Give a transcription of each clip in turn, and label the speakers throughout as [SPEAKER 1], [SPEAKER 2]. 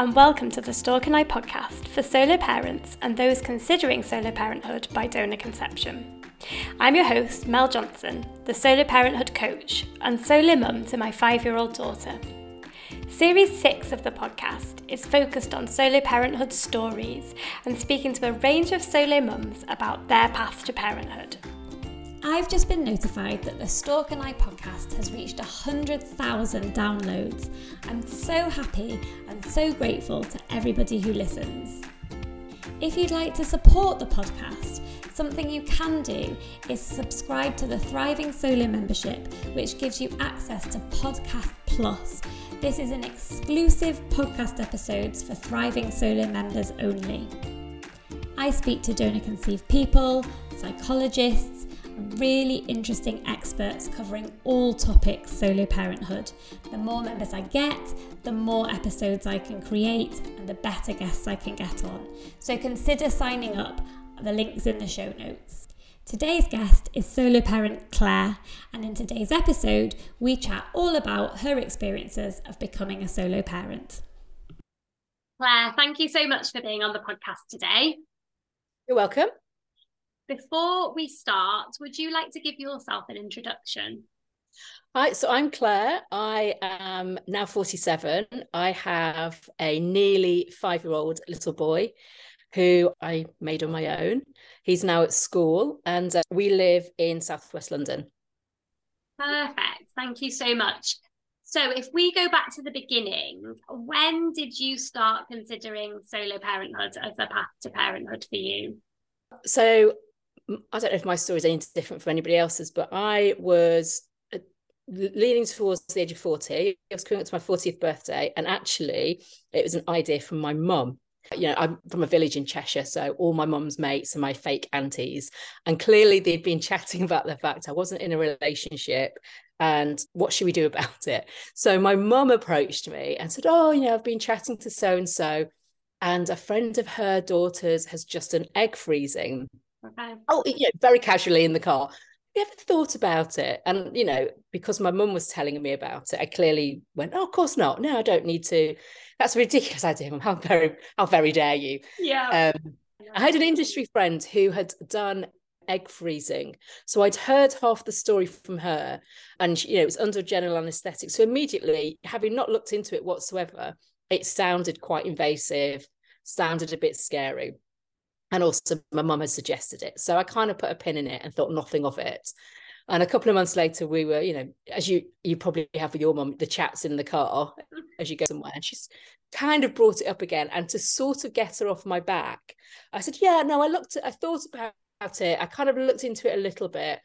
[SPEAKER 1] and welcome to the Stork and I podcast for solo parents and those considering solo parenthood by donor conception. I'm your host, Mel Johnson, the solo parenthood coach and solo mum to my five year old daughter. Series 6 of the podcast is focused on solo parenthood stories and speaking to a range of solo mums about their path to parenthood. I've just been notified that the Stork and I podcast has reached 100,000 downloads. I'm so happy and so grateful to everybody who listens. If you'd like to support the podcast, something you can do is subscribe to the Thriving Solo membership, which gives you access to Podcast Plus. This is an exclusive podcast episodes for Thriving Solo members only. I speak to donor conceived people, psychologists, really interesting experts covering all topics solo parenthood. The more members I get, the more episodes I can create and the better guests I can get on. So consider signing up. The link's in the show notes. Today's guest is solo parent Claire, and in today's episode, we chat all about her experiences of becoming a solo parent. Claire, thank you so much for being on the podcast today.
[SPEAKER 2] You're welcome.
[SPEAKER 1] Before we start, would you like to give yourself an introduction?
[SPEAKER 2] Hi, so I'm Claire. I am now 47. I have a nearly five year old little boy who I made on my own. He's now at school and uh, we live in southwest London.
[SPEAKER 1] Perfect. Thank you so much. So, if we go back to the beginning, when did you start considering solo parenthood as a path to parenthood for you?
[SPEAKER 2] So, I don't know if my story is any different from anybody else's, but I was uh, leaning towards the age of 40. I was coming up to my 40th birthday, and actually, it was an idea from my mum. You know, I'm from a village in Cheshire, so all my mum's mates are my fake aunties. And clearly, they'd been chatting about the fact I wasn't in a relationship and what should we do about it? So, my mum approached me and said, Oh, you know, I've been chatting to so and so, and a friend of her daughter's has just an egg freezing Okay. Oh, know, very casually in the car. Have you ever thought about it? And you know, because my mum was telling me about it, I clearly went, "Oh, of course not. No, I don't need to." That's a ridiculous idea. How very, how very dare you?
[SPEAKER 1] Yeah. Um,
[SPEAKER 2] I had an industry friend who had done egg freezing. So I'd heard half the story from her, and you know, it was under general anaesthetic. So immediately, having not looked into it whatsoever, it sounded quite invasive, sounded a bit scary and also my mum had suggested it. So i kind of put a pin in it and thought nothing of it. And a couple of months later we were you know as you you probably have with your mum the chats in the car as you go somewhere. And she's kind of brought it up again. And to sort of get her off my back i said yeah no i looked at i thought about it. I kind of looked into it a little bit.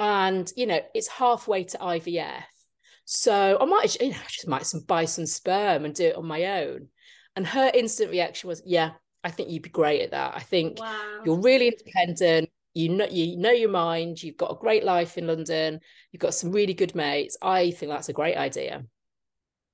[SPEAKER 2] And you know it's halfway to ivf so i might you know I just might some buy some sperm and do it on my own. And her instant reaction was yeah I think you'd be great at that. I think wow. you're really independent. You know, you know your mind. You've got a great life in London. You've got some really good mates. I think that's a great idea.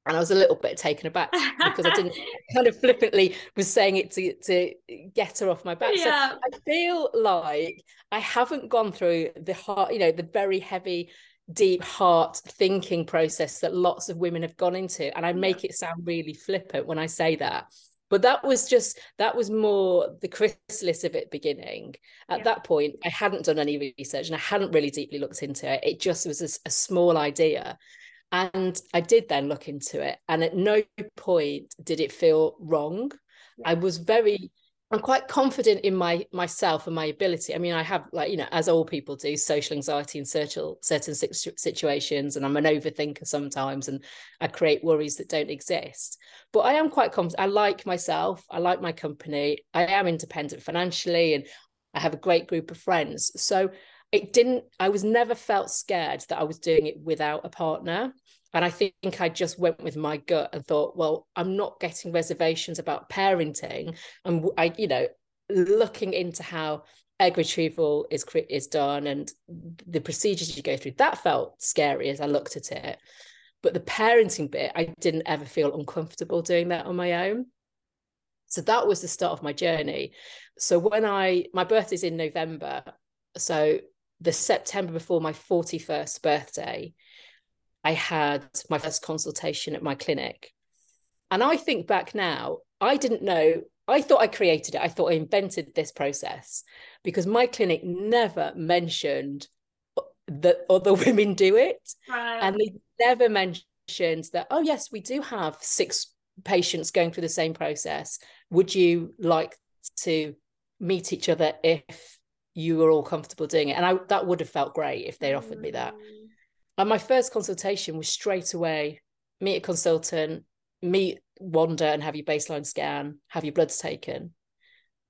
[SPEAKER 2] And I was a little bit taken aback because I didn't kind of flippantly was saying it to to get her off my back. Yeah. So I feel like I haven't gone through the heart, you know, the very heavy deep heart thinking process that lots of women have gone into and i make it sound really flippant when i say that but that was just that was more the chrysalis of it beginning at yeah. that point i hadn't done any research and i hadn't really deeply looked into it it just was a, a small idea and i did then look into it and at no point did it feel wrong yeah. i was very I'm quite confident in my myself and my ability. I mean, I have like you know, as all people do, social anxiety in certain certain situations, and I'm an overthinker sometimes, and I create worries that don't exist. But I am quite confident. I like myself. I like my company. I am independent financially, and I have a great group of friends. So it didn't. I was never felt scared that I was doing it without a partner. And I think I just went with my gut and thought, well, I'm not getting reservations about parenting. And I, you know, looking into how egg retrieval is is done and the procedures you go through, that felt scary as I looked at it. But the parenting bit, I didn't ever feel uncomfortable doing that on my own. So that was the start of my journey. So when I my birthday's in November, so the September before my 41st birthday, I had my first consultation at my clinic. And I think back now, I didn't know. I thought I created it. I thought I invented this process because my clinic never mentioned that other women do it. Right. And they never mentioned that, oh, yes, we do have six patients going through the same process. Would you like to meet each other if you were all comfortable doing it? And I, that would have felt great if they'd offered me that. Mm. And my first consultation was straight away meet a consultant, meet Wanda and have your baseline scan, have your bloods taken.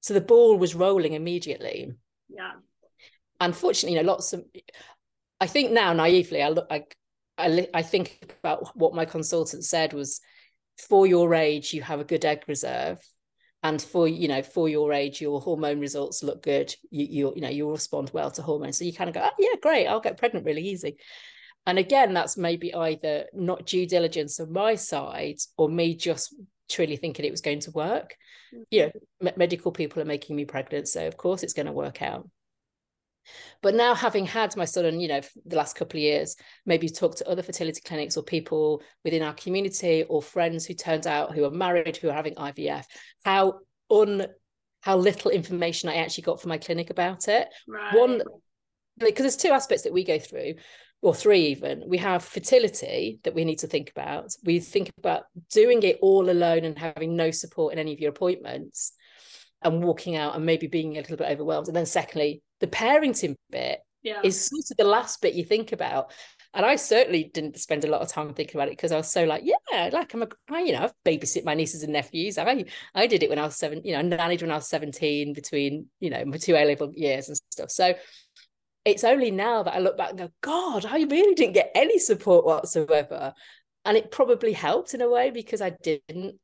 [SPEAKER 2] So the ball was rolling immediately.
[SPEAKER 3] Yeah.
[SPEAKER 2] Unfortunately, you know, lots of I think now naively, I look like I, I think about what my consultant said was for your age, you have a good egg reserve. And for you know, for your age, your hormone results look good. You you you know, you'll respond well to hormones. So you kind of go, oh yeah, great, I'll get pregnant really easy. And again, that's maybe either not due diligence on my side or me just truly thinking it was going to work. Mm-hmm. You know, medical people are making me pregnant, so of course it's going to work out. But now, having had my son, and you know, the last couple of years, maybe talk to other fertility clinics or people within our community or friends who turned out who are married who are having IVF, how un how little information I actually got from my clinic about it. Right. One, because there's two aspects that we go through or three even we have fertility that we need to think about we think about doing it all alone and having no support in any of your appointments and walking out and maybe being a little bit overwhelmed and then secondly the parenting bit yeah. is sort of the last bit you think about and I certainly didn't spend a lot of time thinking about it because I was so like, yeah, like I'm a, I, you know, I've babysit my nieces and nephews. I, I did it when I was seven, you know, nannied when I was 17 between, you know, my two A level years and stuff. So it's only now that I look back and go, God, I really didn't get any support whatsoever. And it probably helped in a way because I didn't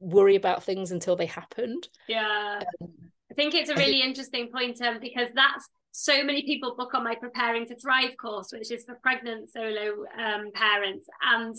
[SPEAKER 2] worry about things until they happened.
[SPEAKER 3] Yeah. Um, I think it's a really interesting point um, because that's so many people book on my Preparing to Thrive course, which is for pregnant solo um, parents, and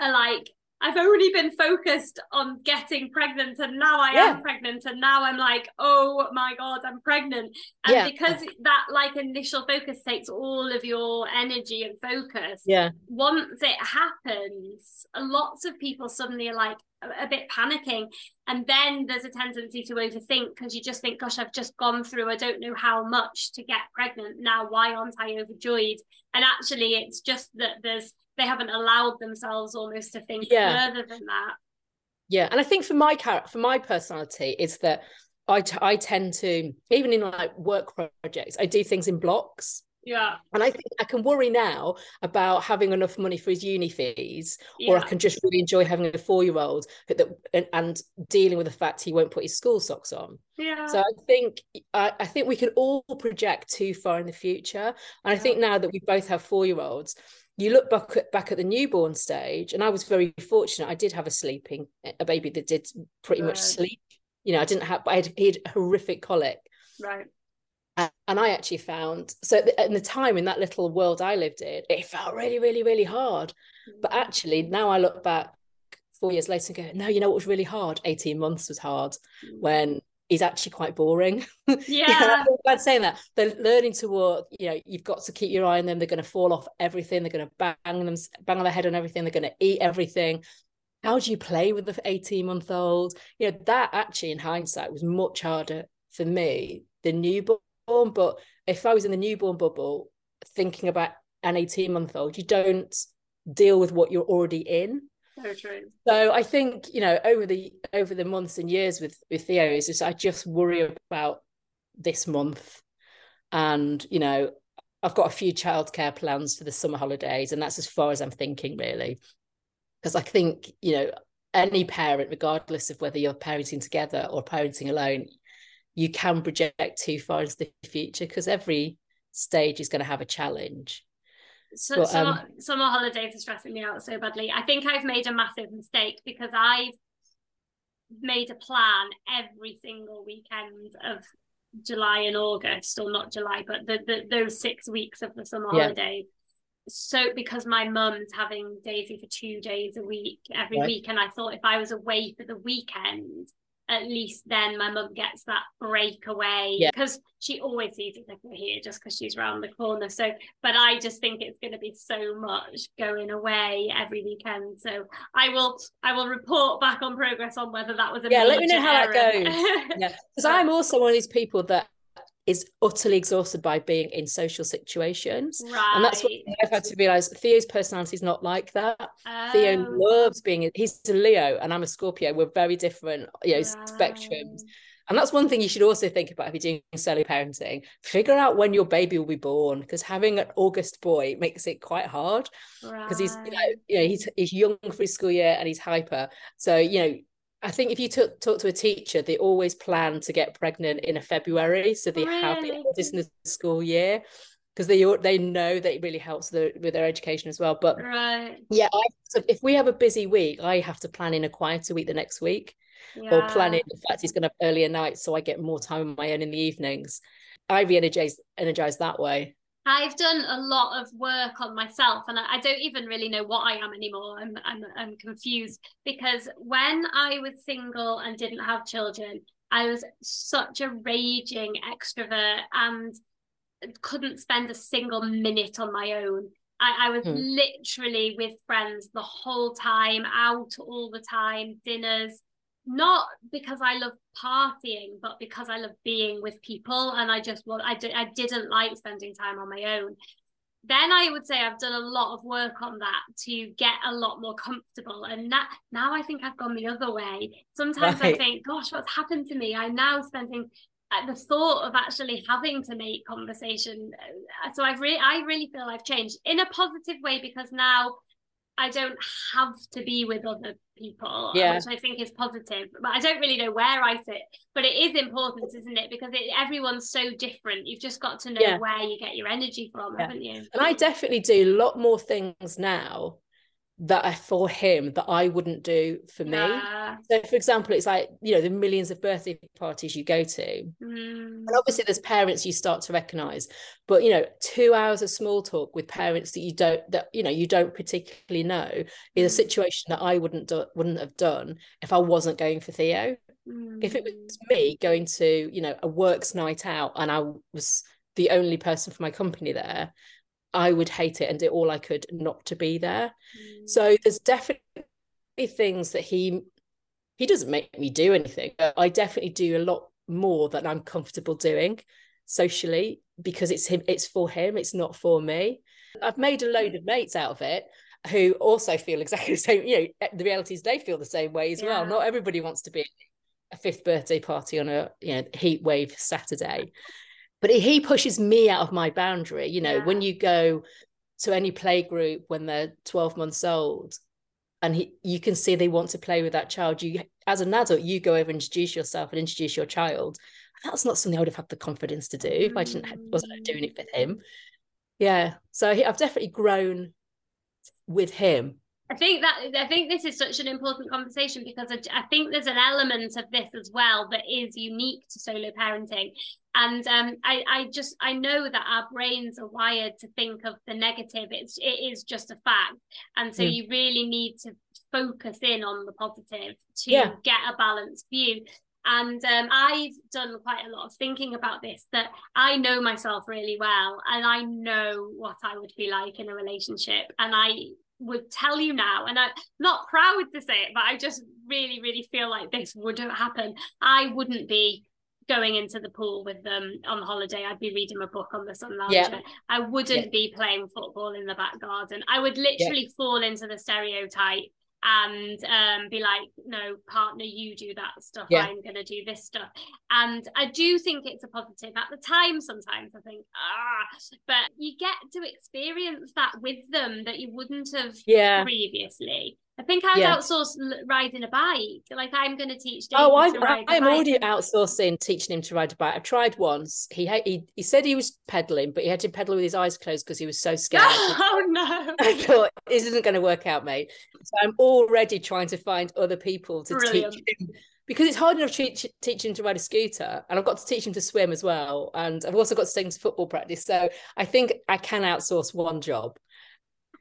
[SPEAKER 3] are like, I've only been focused on getting pregnant and now I yeah. am pregnant and now I'm like, oh my God, I'm pregnant. And yeah. because that like initial focus takes all of your energy and focus.
[SPEAKER 2] Yeah.
[SPEAKER 3] Once it happens, lots of people suddenly are like a, bit panicking. And then there's a tendency to overthink because you just think, gosh, I've just gone through, I don't know how much to get pregnant. Now, why aren't I overjoyed? And actually, it's just that there's they haven't allowed themselves almost to think yeah. further than that.
[SPEAKER 2] Yeah, and I think for my character, for my personality, is that I, t- I tend to even in like work projects, I do things in blocks.
[SPEAKER 3] Yeah.
[SPEAKER 2] And I think I can worry now about having enough money for his uni fees, yeah. or I can just really enjoy having a four year old and, and, dealing with the fact he won't put his school socks on.
[SPEAKER 3] Yeah.
[SPEAKER 2] So I think I, I think we can all project too far in the future. And yeah. I think now that we both have four year olds, you look back at, back at the newborn stage, and I was very fortunate. I did have a sleeping a baby that did pretty much sleep. You know, I didn't have. I had, he had horrific colic.
[SPEAKER 3] Right.
[SPEAKER 2] And I actually found so in the time in that little world I lived in, it felt really, really, really hard. Mm-hmm. But actually, now I look back four years later and go, no, you know what was really hard? 18 months was hard mm-hmm. when is actually quite boring.
[SPEAKER 3] Yeah.
[SPEAKER 2] you know, saying that. They're learning to walk, you know, you've got to keep your eye on them. They're going to fall off everything. They're going to bang them, bang on their head on everything. They're going to eat everything. How do you play with the 18 month old? You know, that actually in hindsight was much harder for me than newborn. But if I was in the newborn bubble thinking about an 18 month old, you don't deal with what you're already in.
[SPEAKER 3] So true.
[SPEAKER 2] So I think you know over the over the months and years with with Theo is just I just worry about this month, and you know I've got a few childcare plans for the summer holidays, and that's as far as I'm thinking really, because I think you know any parent, regardless of whether you're parenting together or parenting alone, you can project too far into the future because every stage is going to have a challenge
[SPEAKER 3] so, but, summer, um, summer holidays are stressing me out so badly. I think I've made a massive mistake because I've made a plan every single weekend of July and August, or not July, but the, the those six weeks of the summer yeah. holidays. So because my mum's having Daisy for two days a week every right. week, and I thought if I was away for the weekend, at least then my mum gets that break away because yeah. she always sees it like we're here just because she's around the corner. So, but I just think it's going to be so much going away every weekend. So I will, I will report back on progress on whether that was a
[SPEAKER 2] yeah. Let me know how error. that goes. yeah, because I'm also one of these people that is utterly exhausted by being in social situations.
[SPEAKER 3] Right.
[SPEAKER 2] And that's what I've had to realize. Theo's personality is not like that. Oh. Theo loves being, he's a Leo and I'm a Scorpio. We're very different, you know, right. spectrums. And that's one thing you should also think about if you're doing solo parenting. Figure out when your baby will be born, because having an August boy makes it quite hard. Because right. he's, you know, you know, he's he's young for his school year and he's hyper. So you know, I think if you talk, talk to a teacher, they always plan to get pregnant in a February, so they really? have eldest in the school year because they they know that it really helps the, with their education as well. But
[SPEAKER 3] right.
[SPEAKER 2] yeah, I, so if we have a busy week, I have to plan in a quieter week the next week, yeah. or plan in. In fact, he's going to have earlier nights, so I get more time on my own in the evenings. I re-energize energize that way.
[SPEAKER 3] I've done a lot of work on myself and I, I don't even really know what I am anymore. I'm, I'm, I'm confused because when I was single and didn't have children, I was such a raging extrovert and couldn't spend a single minute on my own. I, I was hmm. literally with friends the whole time, out all the time, dinners, not because I love partying, but because I love being with people. And I just well, I didn't like spending time on my own. Then I would say I've done a lot of work on that to get a lot more comfortable. And that, now I think I've gone the other way. Sometimes right. I think, gosh, what's happened to me? I'm now spending at the thought of actually having to make conversation. Uh, so I've really, I really feel I've changed in a positive way because now I don't have to be with other people, uh, yeah. which I think is positive. But I don't really know where I sit. But it is important, isn't it? Because it, everyone's so different. You've just got to know yeah. where you get your energy from, yeah. haven't you?
[SPEAKER 2] And I definitely do a lot more things now that are for him that I wouldn't do for me. Yeah. So, for example, it's like you know the millions of birthday parties you go to, mm. and obviously there's parents you start to recognise, but you know two hours of small talk with parents that you don't that you know you don't particularly know is a mm. situation that I wouldn't do, wouldn't have done if I wasn't going for Theo. Mm. If it was mm. me going to you know a works night out and I was the only person for my company there, I would hate it and do all I could not to be there. Mm. So there's definitely things that he he doesn't make me do anything, but I definitely do a lot more than I'm comfortable doing socially because it's him it's for him it's not for me i've made a load of mates out of it who also feel exactly the same you know the reality is they feel the same way as yeah. well not everybody wants to be a fifth birthday party on a you know heat wave saturday but he pushes me out of my boundary you know yeah. when you go to any play group when they're 12 months old and he, you can see they want to play with that child you as an adult you go over and introduce yourself and introduce your child. That's not something i would have had the confidence to do if i didn't have, wasn't mm. doing it with him. Yeah so he, i've definitely grown with him
[SPEAKER 3] I think that I think this is such an important conversation because I, I, think there's an element of this as well that is unique to solo parenting, and um, I, I just I know that our brains are wired to think of the negative. It's it is just a fact, and so mm. you really need to focus in on the positive to yeah. get a balanced view. And um, I've done quite a lot of thinking about this. That I know myself really well, and I know what I would be like in a relationship, and I would tell you now, and I'm not proud to say it, but I just really, really feel like this would happen. I wouldn't be going into the pool with them on holiday. I'd be reading a book on the sun lounger. Yeah. I wouldn't yeah. be playing football in the back garden. I would literally yeah. fall into the stereotype and um, be like, no, partner, you do that stuff. Yeah. I'm going to do this stuff. And I do think it's a positive. At the time, sometimes I think, ah, but you get to experience that with them that you wouldn't have
[SPEAKER 2] yeah.
[SPEAKER 3] previously. I think I've yeah. outsourced riding a bike. Like I'm going oh, to teach.
[SPEAKER 2] oh, I'm, I'm already outsourcing teaching him to ride a bike. I tried once. He he he said he was pedaling, but he had to pedal with his eyes closed because he was so scared.
[SPEAKER 3] oh no!
[SPEAKER 2] I thought this isn't going to work out, mate. So I'm already trying to find other people to Brilliant. teach him because it's hard enough to teach him to ride a scooter and I've got to teach him to swim as well and I've also got to take him to football practice so I think I can outsource one job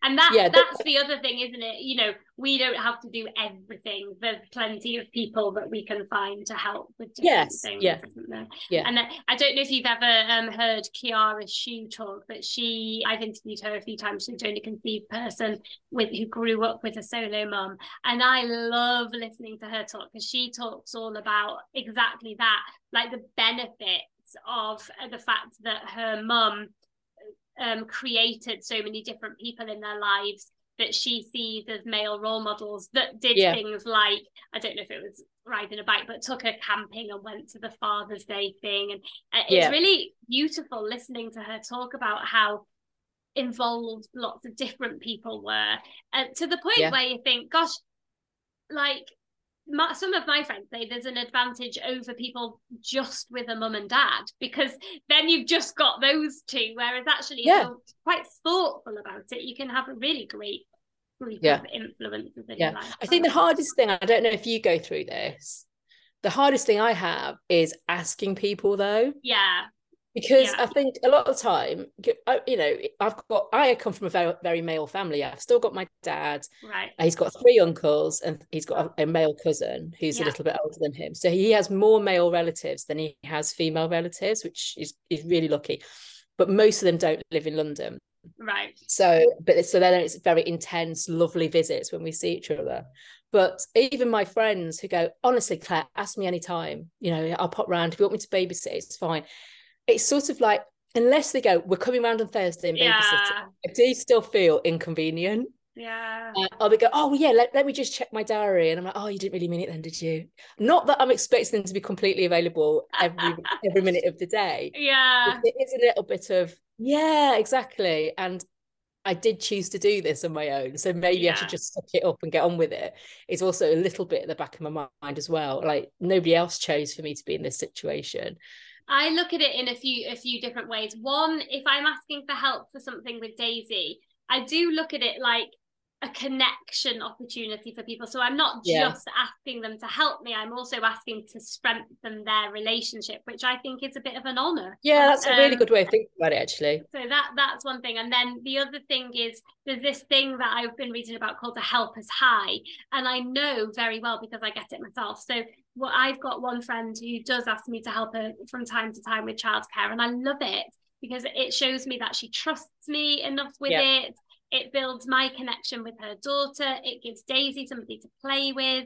[SPEAKER 3] and that yeah, that's the other thing isn't it? You know we don't have to do everything. There's plenty of people that we can find to help with yes, things yeah. isn't there? Yeah. And i don't know if you've ever um, heard kiara Shu talk but she i've interviewed her a few times. She's only conceived person with who grew up with a solo mum. And i love listening to her talk because she talks all about exactly that like the benefits of the fact that her mum um, created so many different people in their lives that she sees as male role models that did yeah. things like I don't know if it was riding a bike, but took her camping and went to the Father's Day thing, and uh, it's yeah. really beautiful listening to her talk about how involved lots of different people were, uh, to the point yeah. where you think, gosh, like my, some of my friends say there's an advantage over people just with a mum and dad because then you've just got those two whereas actually yeah. if you're quite thoughtful about it you can have a really great group yeah. of influences in yeah.
[SPEAKER 2] I think the hardest thing I don't know if you go through this the hardest thing I have is asking people though
[SPEAKER 3] yeah
[SPEAKER 2] because yeah. I think a lot of the time, you know, I've got I come from a very, very male family. I've still got my dad.
[SPEAKER 3] Right.
[SPEAKER 2] He's got three uncles, and he's got a, a male cousin who's yeah. a little bit older than him. So he has more male relatives than he has female relatives, which is is really lucky. But most of them don't live in London.
[SPEAKER 3] Right.
[SPEAKER 2] So, but so then it's very intense, lovely visits when we see each other. But even my friends who go, honestly, Claire, ask me anytime. You know, I'll pop round. If you want me to babysit, it's fine it's sort of like unless they go, we're coming round on Thursday and yeah. I do still feel inconvenient.
[SPEAKER 3] Yeah.
[SPEAKER 2] Uh, or they go, oh yeah, let, let me just check my diary. And I'm like, oh, you didn't really mean it then, did you? Not that I'm expecting them to be completely available every every minute of the day.
[SPEAKER 3] Yeah.
[SPEAKER 2] It is a little bit of, yeah, exactly. And I did choose to do this on my own. So maybe yeah. I should just suck it up and get on with it. It's also a little bit at the back of my mind as well. Like nobody else chose for me to be in this situation.
[SPEAKER 3] I look at it in a few a few different ways. One, if I'm asking for help for something with Daisy, I do look at it like a connection opportunity for people. So I'm not yeah. just asking them to help me, I'm also asking to strengthen their relationship, which I think is a bit of an honor.
[SPEAKER 2] Yeah, that's um, a really um, good way of thinking about it actually.
[SPEAKER 3] So that that's one thing. And then the other thing is there's this thing that I've been reading about called the helper's high. And I know very well because I get it myself. So well, I've got one friend who does ask me to help her from time to time with childcare, and I love it because it shows me that she trusts me enough with it it builds my connection with her daughter. It gives daisy somebody to play with.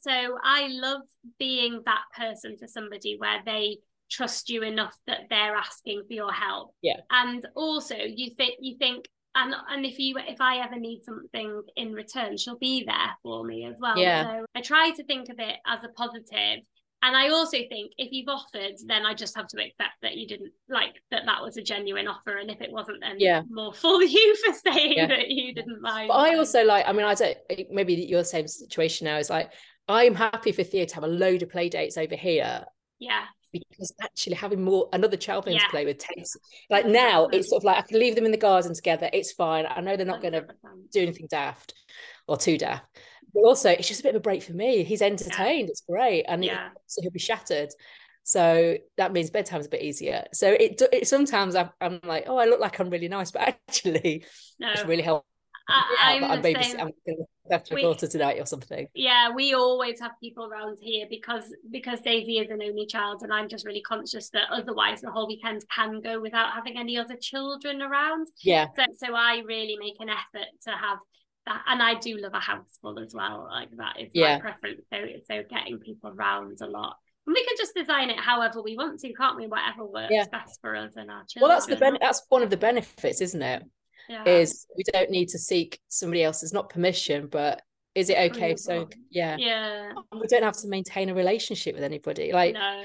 [SPEAKER 3] So i love being that person for somebody where they trust you enough that they're asking for your help.
[SPEAKER 2] Yeah.
[SPEAKER 3] And also you think you think and and if you if i ever need something in return she'll be there for me as well.
[SPEAKER 2] Yeah.
[SPEAKER 3] So i try to think of it as a positive and I also think if you've offered, then I just have to accept that you didn't like that that was a genuine offer. And if it wasn't, then
[SPEAKER 2] yeah,
[SPEAKER 3] more for you for saying yeah. that you didn't mind.
[SPEAKER 2] But I also like, I mean, I don't maybe your same situation now is like I'm happy for Theo to have a load of play dates over here.
[SPEAKER 3] Yeah.
[SPEAKER 2] Because actually having more another child yeah. to play with takes like now it's sort of like I can leave them in the garden together. It's fine. I know they're not going to do anything daft or too daft but also it's just a bit of a break for me. He's entertained. Yeah. It's great, and yeah. It, so he'll be shattered. So that means bedtime's a bit easier. So it, it sometimes I'm, I'm like, oh, I look like I'm really nice, but actually, no. it's really helpful. I, am I'm. I'm going to we, daughter tonight or something.
[SPEAKER 3] Yeah, we always have people around here because because Daisy is an only child, and I'm just really conscious that otherwise the whole weekend can go without having any other children around.
[SPEAKER 2] Yeah.
[SPEAKER 3] So so I really make an effort to have that, and I do love a house full as well. Like that is yeah. my preference. So so getting people around a lot. And we can just design it however we want to, can't we? Whatever works yeah. best for us and our children.
[SPEAKER 2] Well, that's the ben- that's one of the benefits, isn't it? Yeah. Is we don't need to seek somebody else's not permission, but is it okay? So yeah,
[SPEAKER 3] yeah,
[SPEAKER 2] we don't have to maintain a relationship with anybody. Like
[SPEAKER 3] no.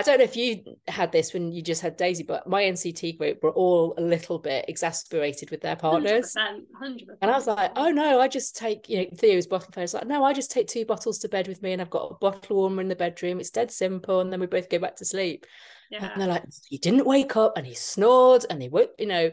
[SPEAKER 2] I don't know if you had this when you just had Daisy, but my NCT group were all a little bit exasperated with their partners.
[SPEAKER 3] 100%, 100%.
[SPEAKER 2] And I was like, oh no, I just take, you know, Theo's bottle phone. It's like, no, I just take two bottles to bed with me and I've got a bottle warmer in the bedroom. It's dead simple. And then we both go back to sleep. Yeah. And they're like, he didn't wake up and he snored and he woke, you know.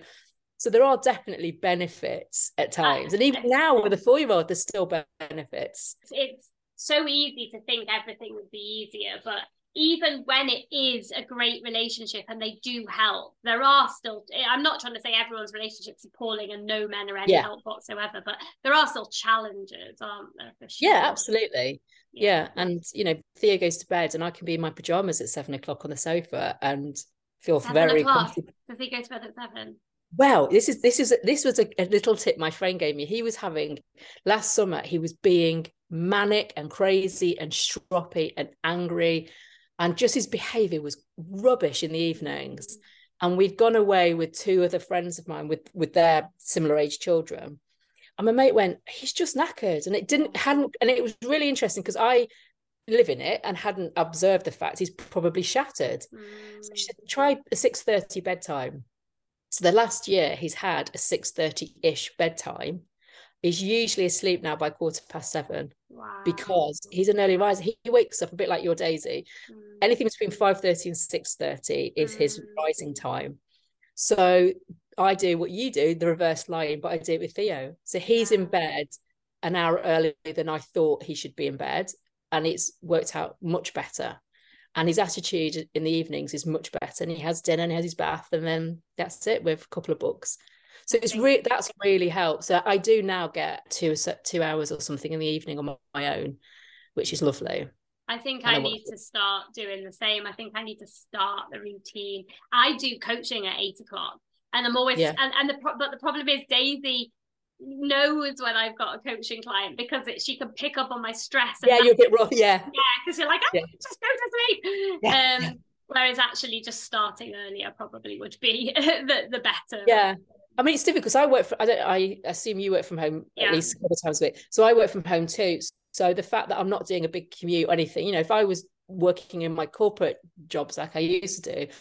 [SPEAKER 2] So there are definitely benefits at ah, times. And even now with a four year old, there's still benefits.
[SPEAKER 3] It's so easy to think everything would be easier, but even when it is a great relationship and they do help, there are still, I'm not trying to say everyone's relationship's are appalling and no men are any yeah. help whatsoever, but there are still challenges, aren't there?
[SPEAKER 2] For Sure. Yeah, absolutely. Yeah. yeah. And, you know, Theo goes to bed and I can be in my pajamas at seven o'clock on the sofa and feel seven very comfortable.
[SPEAKER 3] Does he go to bed at seven?
[SPEAKER 2] Well, this is this is this was a, a little tip my friend gave me. He was having last summer. He was being manic and crazy and stroppy and angry and just his behavior was rubbish in the evenings. And we'd gone away with two other friends of mine with with their similar age children. And my mate went he's just knackered. And it didn't hadn't and it was really interesting because i live in it and hadn't observed the fact he's probably shattered. Mm. so she said try a 6.30 bedtime. So the last year he's had a 6.30ish bedtime. He's usually asleep now by quarter past seven wow. because he's an early riser. He wakes up a bit like your Daisy. Mm. Anything between 5.30 and 6.30 is mm. his rising time. So I do what you do, the reverse lying, but I do it with Theo. So he's in bed an hour earlier than I thought he should be in bed. And it's worked out much better. And his attitude in the evenings is much better. And he has dinner and he has his bath. And then that's it with a couple of books. So it's really that's really helped. So I do now get two two hours or something in the evening on my own, which is lovely.
[SPEAKER 3] I think I, I need to start doing the same. I think I need to start the routine. I do coaching at eight o'clock, and I'm always yeah. and and the but the problem is Daisy knows when I've got a coaching client because it, she can pick up on my stress.
[SPEAKER 2] yeah, you're a bit rough. Yeah,
[SPEAKER 3] yeah, because you're like, oh, yeah. just go to sleep. Yeah. Um, whereas actually just starting earlier probably would be the the better.
[SPEAKER 2] Yeah. I mean, it's difficult because I work. For, I don't. I assume you work from home yeah. at least a couple of times a week. So I work from home too. So the fact that I'm not doing a big commute or anything, you know, if I was working in my corporate jobs like I used to do,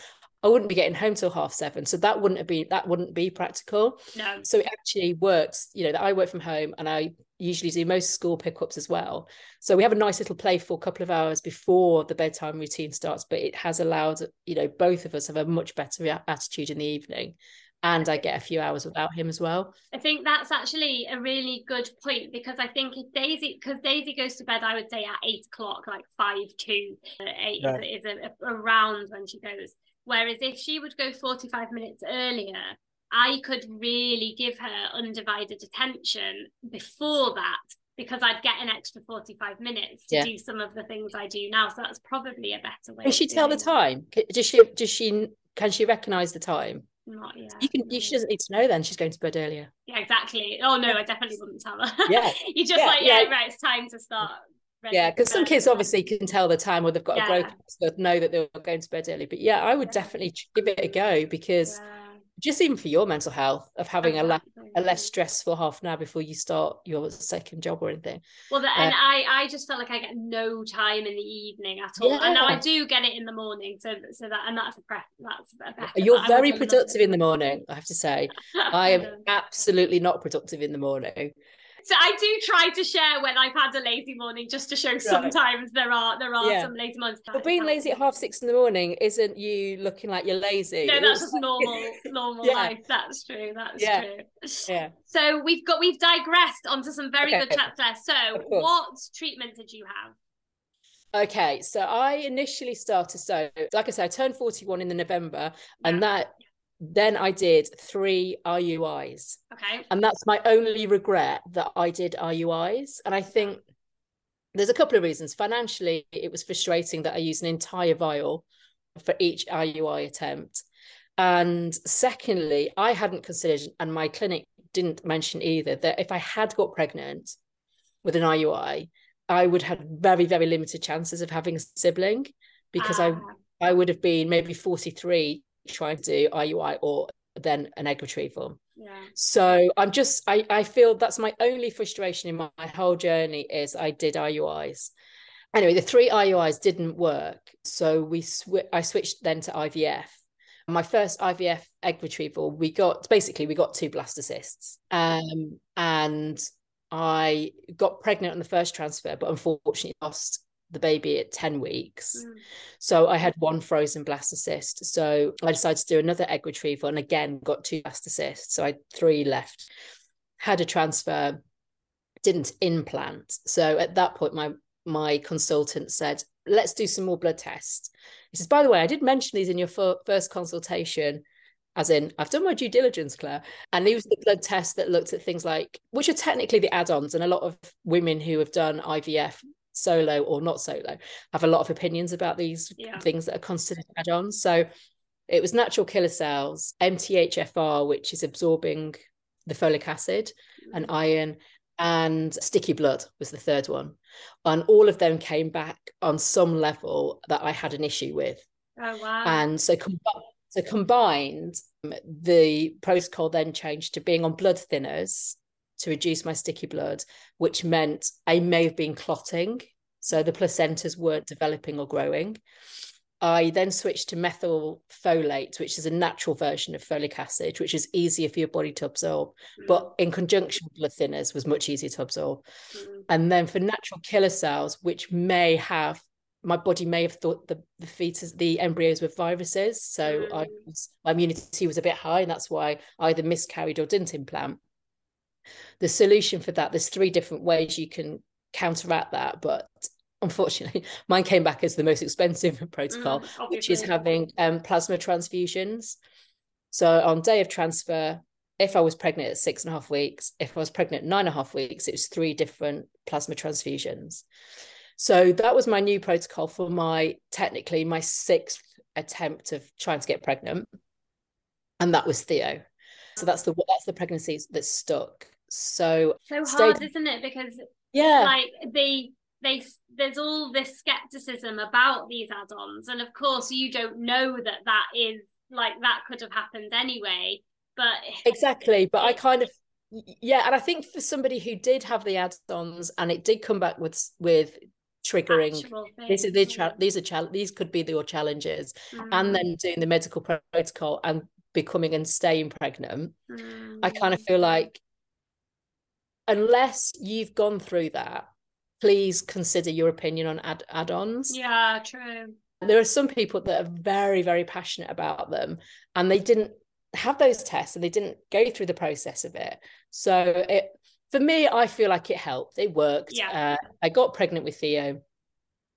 [SPEAKER 2] I wouldn't be getting home till half seven. So that wouldn't be that wouldn't be practical.
[SPEAKER 3] No.
[SPEAKER 2] So it actually works. You know, that I work from home and I usually do most school pickups as well. So we have a nice little playful couple of hours before the bedtime routine starts. But it has allowed you know both of us have a much better attitude in the evening and I get a few hours without him as well.
[SPEAKER 3] I think that's actually a really good point because I think if Daisy, because Daisy goes to bed, I would say at eight o'clock, like five to eight yeah. is, is a, a, around when she goes. Whereas if she would go 45 minutes earlier, I could really give her undivided attention before that because I'd get an extra 45 minutes to yeah. do some of the things I do now. So that's probably a better way.
[SPEAKER 2] Does she tell the time? Does she, does she, can she recognize the time?
[SPEAKER 3] Not yet.
[SPEAKER 2] You can. You, she doesn't need to know. Then she's going to bed earlier.
[SPEAKER 3] Yeah, exactly. Oh no, I definitely wouldn't tell her.
[SPEAKER 2] Yeah.
[SPEAKER 3] you just yeah, like yeah, yeah, right. It's time to start.
[SPEAKER 2] Yeah, because some kids obviously can tell the time, or they've got yeah. a broken, so know that they're going to bed early. But yeah, I would definitely give it a go because just even for your mental health of having exactly. a, la- a less stressful half an hour before you start your second job or anything.
[SPEAKER 3] Well the, and uh, i i just felt like i get no time in the evening at all. Yeah. and now i do get it in the morning so so that and that's a prep that's a better,
[SPEAKER 2] you're very productive in the morning i have to say. I am absolutely not productive in the morning
[SPEAKER 3] so I do try to share when I've had a lazy morning just to show right. sometimes there are there are yeah. some lazy mornings.
[SPEAKER 2] But being lazy at half six in the morning isn't you looking like you're lazy.
[SPEAKER 3] No, that's just normal normal yeah. life. That's true. That's yeah. true.
[SPEAKER 2] Yeah.
[SPEAKER 3] So we've got we've digressed onto some very okay. good chats there. So what treatment did you have?
[SPEAKER 2] Okay, so I initially started so like I said, I turned 41 in the November, and that then I did three IUIs.
[SPEAKER 3] Okay.
[SPEAKER 2] And that's my only regret that I did IUIs. And I think there's a couple of reasons. Financially, it was frustrating that I used an entire vial for each IUI attempt. And secondly, I hadn't considered, and my clinic didn't mention either, that if I had got pregnant with an IUI, I would have very, very limited chances of having a sibling because I ah. I would have been maybe 43 trying to do IUI or then an egg retrieval.
[SPEAKER 3] Yeah.
[SPEAKER 2] So I'm just I I feel that's my only frustration in my, my whole journey is I did IUIs. Anyway, the three IUIs didn't work, so we sw- I switched then to IVF. My first IVF egg retrieval, we got basically we got two blastocysts, um, and I got pregnant on the first transfer, but unfortunately lost the baby at 10 weeks. Mm. So I had one frozen blastocyst. So I decided to do another egg retrieval and again got two blastocysts. So I had three left. Had a transfer, didn't implant. So at that point, my my consultant said, let's do some more blood tests. He says, by the way, I did mention these in your first consultation, as in, I've done my due diligence, Claire. And these were the blood tests that looked at things like, which are technically the add ons. And a lot of women who have done IVF solo or not solo have a lot of opinions about these yeah. things that are considered add ons. So it was natural killer cells, MTHFR, which is absorbing the folic acid mm-hmm. and iron, and sticky blood was the third one. And all of them came back on some level that I had an issue with.
[SPEAKER 3] Oh, wow.
[SPEAKER 2] And so, com- so combined, the protocol then changed to being on blood thinners to reduce my sticky blood, which meant I may have been clotting. So the placentas weren't developing or growing. I then switched to methylfolate, which is a natural version of folic acid, which is easier for your body to absorb, mm. but in conjunction with blood thinners was much easier to absorb. Mm. And then for natural killer cells, which may have my body may have thought the, the fetus, the embryos were viruses. So mm. I was, my immunity was a bit high, and that's why I either miscarried or didn't implant. The solution for that, there's three different ways you can counteract that, but unfortunately, mine came back as the most expensive protocol, mm, which is having um, plasma transfusions. So on day of transfer, if I was pregnant at six and a half weeks, if I was pregnant at nine and a half weeks, it was three different plasma transfusions. So that was my new protocol for my technically my sixth attempt of trying to get pregnant, and that was Theo. So that's the that's the pregnancy that stuck. So
[SPEAKER 3] so hard, stayed... isn't it? Because
[SPEAKER 2] yeah,
[SPEAKER 3] like the they there's all this skepticism about these add-ons and of course you don't know that that is like that could have happened anyway but
[SPEAKER 2] exactly but i kind of yeah and i think for somebody who did have the add-ons and it did come back with with triggering these are the these are cha- these could be your challenges mm. and then doing the medical protocol and becoming and staying pregnant mm. i kind of feel like unless you've gone through that please consider your opinion on add- add-ons.
[SPEAKER 3] Yeah true.
[SPEAKER 2] There are some people that are very very passionate about them and they didn't have those tests and they didn't go through the process of it. So it for me i feel like it helped. It worked.
[SPEAKER 3] Yeah.
[SPEAKER 2] Uh, i got pregnant with theo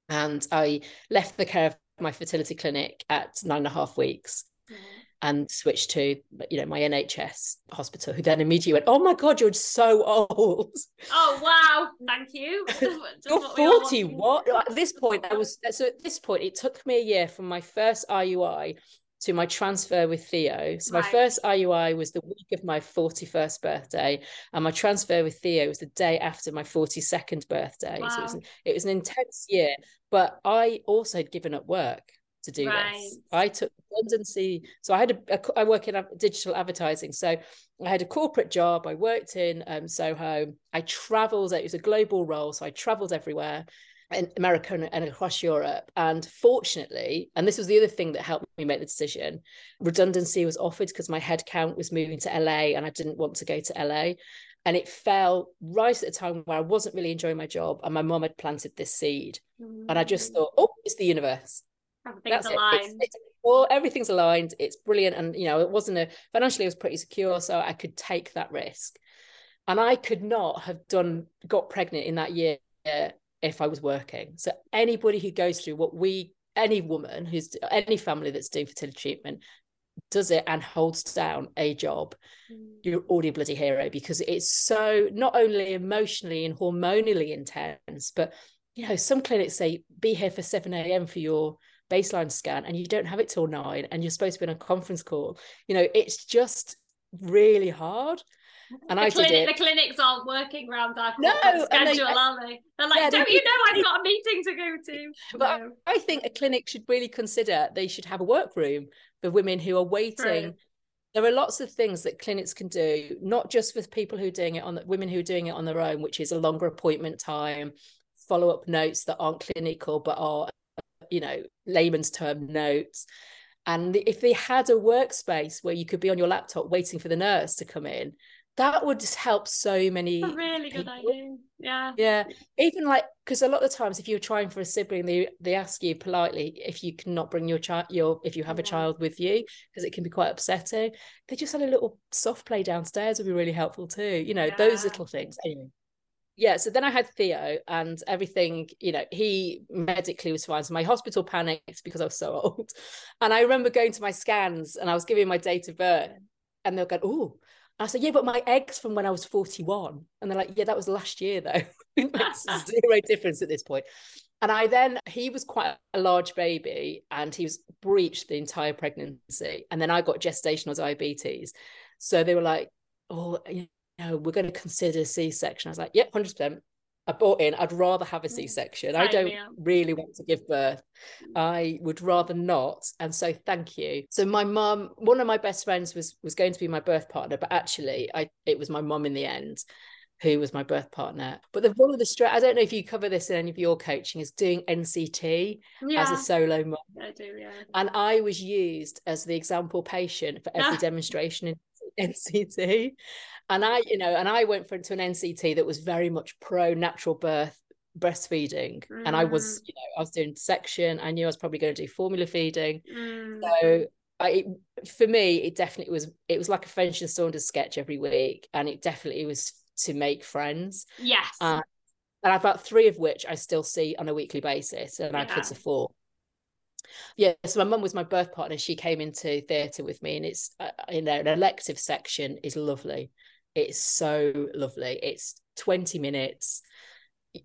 [SPEAKER 2] and i left the care of my fertility clinic at nine and a half weeks. Mm-hmm and switched to you know my NHS hospital who then immediately went oh my god you're so old.
[SPEAKER 3] Oh wow. Thank you.
[SPEAKER 2] You're 40 what? At this point I was so at this point it took me a year from my first IUI to my transfer with Theo. So right. my first IUI was the week of my 41st birthday and my transfer with Theo was the day after my 42nd birthday. Wow. so it was, it was an intense year but I also had given up work to do right. this. I took redundancy. So I had a, a I work in digital advertising. So I had a corporate job. I worked in um, Soho. I traveled. It was a global role. So I traveled everywhere in America and, across Europe. And fortunately, and this was the other thing that helped me make the decision, redundancy was offered because my headcount was moving to LA and I didn't want to go to LA. And it fell right at the time where I wasn't really enjoying my job and my mom had planted this seed. Mm. And I just mm. thought, oh, it's the universe
[SPEAKER 3] Everything's That's aligned. It. It's, it's,
[SPEAKER 2] well, everything's aligned. It's brilliant. And, you know, it wasn't a financially, it was pretty secure. So I could take that risk. And I could not have done, got pregnant in that year if I was working. So anybody who goes through what we, any woman who's, any family that's doing fertility treatment does it and holds down a job, mm. you're already a bloody hero because it's so not only emotionally and hormonally intense, but you know, some clinics say be here for 7 a.m. for your baseline scan and you don't have it till nine and you're supposed to be on a conference call you know it's just really hard and
[SPEAKER 3] the
[SPEAKER 2] I
[SPEAKER 3] clinic,
[SPEAKER 2] did it.
[SPEAKER 3] The clinics aren't working around our no, schedule, they, are they? They're like, yeah, don't you know I've got a meeting to go to?
[SPEAKER 2] But no. I think a clinic should really consider they should have a workroom for women who are waiting. True. There are lots of things that clinics can do, not just for people who are doing it on the women who are doing it on their own, which is a longer appointment time, follow up notes that aren't clinical but are you know layman's term notes. And if they had a workspace where you could be on your laptop waiting for the nurse to come in that would help so many
[SPEAKER 3] a really good idea. Yeah.
[SPEAKER 2] Yeah. Even like because a lot of the times if you're trying for a sibling they they ask you politely if you cannot bring your child your if you have yeah. a child with you because it can be quite upsetting. They just had a little soft play downstairs would be really helpful too you know yeah. those little things. Anyway yeah, so then I had Theo and everything, you know, he medically was fine. So my hospital panicked because I was so old. And I remember going to my scans and I was giving my date of birth and they'll go, oh, I said, yeah, but my eggs from when I was 41. And they're like, yeah, that was last year though. it makes zero difference at this point. And I then, he was quite a large baby and he was breached the entire pregnancy. And then I got gestational diabetes. So they were like, oh, you know, we're going to consider C-section. I was like, yep, 100%. I bought in, I'd rather have a mm, C-section. I don't really want to give birth. I would rather not. And so thank you. So my mum, one of my best friends was was going to be my birth partner, but actually I it was my mum in the end who was my birth partner. But the one of the stress, I don't know if you cover this in any of your coaching, is doing NCT yeah. as a solo mum.
[SPEAKER 3] I do, yeah.
[SPEAKER 2] And I was used as the example patient for every demonstration in NCT. And I, you know, and I went for into an NCT that was very much pro natural birth breastfeeding mm. and i was mm. you know i was doing section i knew i was probably going to do formula feeding mm. so I, for me it definitely was it was like a French and Saunders sketch every week and it definitely was to make friends.
[SPEAKER 3] Yes.
[SPEAKER 2] Uh, and I've got three of which I still see on a weekly basis, and yeah. our kids are four. Yeah, so my mum was my birth partner. She came into theatre with me, and it's uh, you know an elective section is lovely. It's so lovely. It's twenty minutes.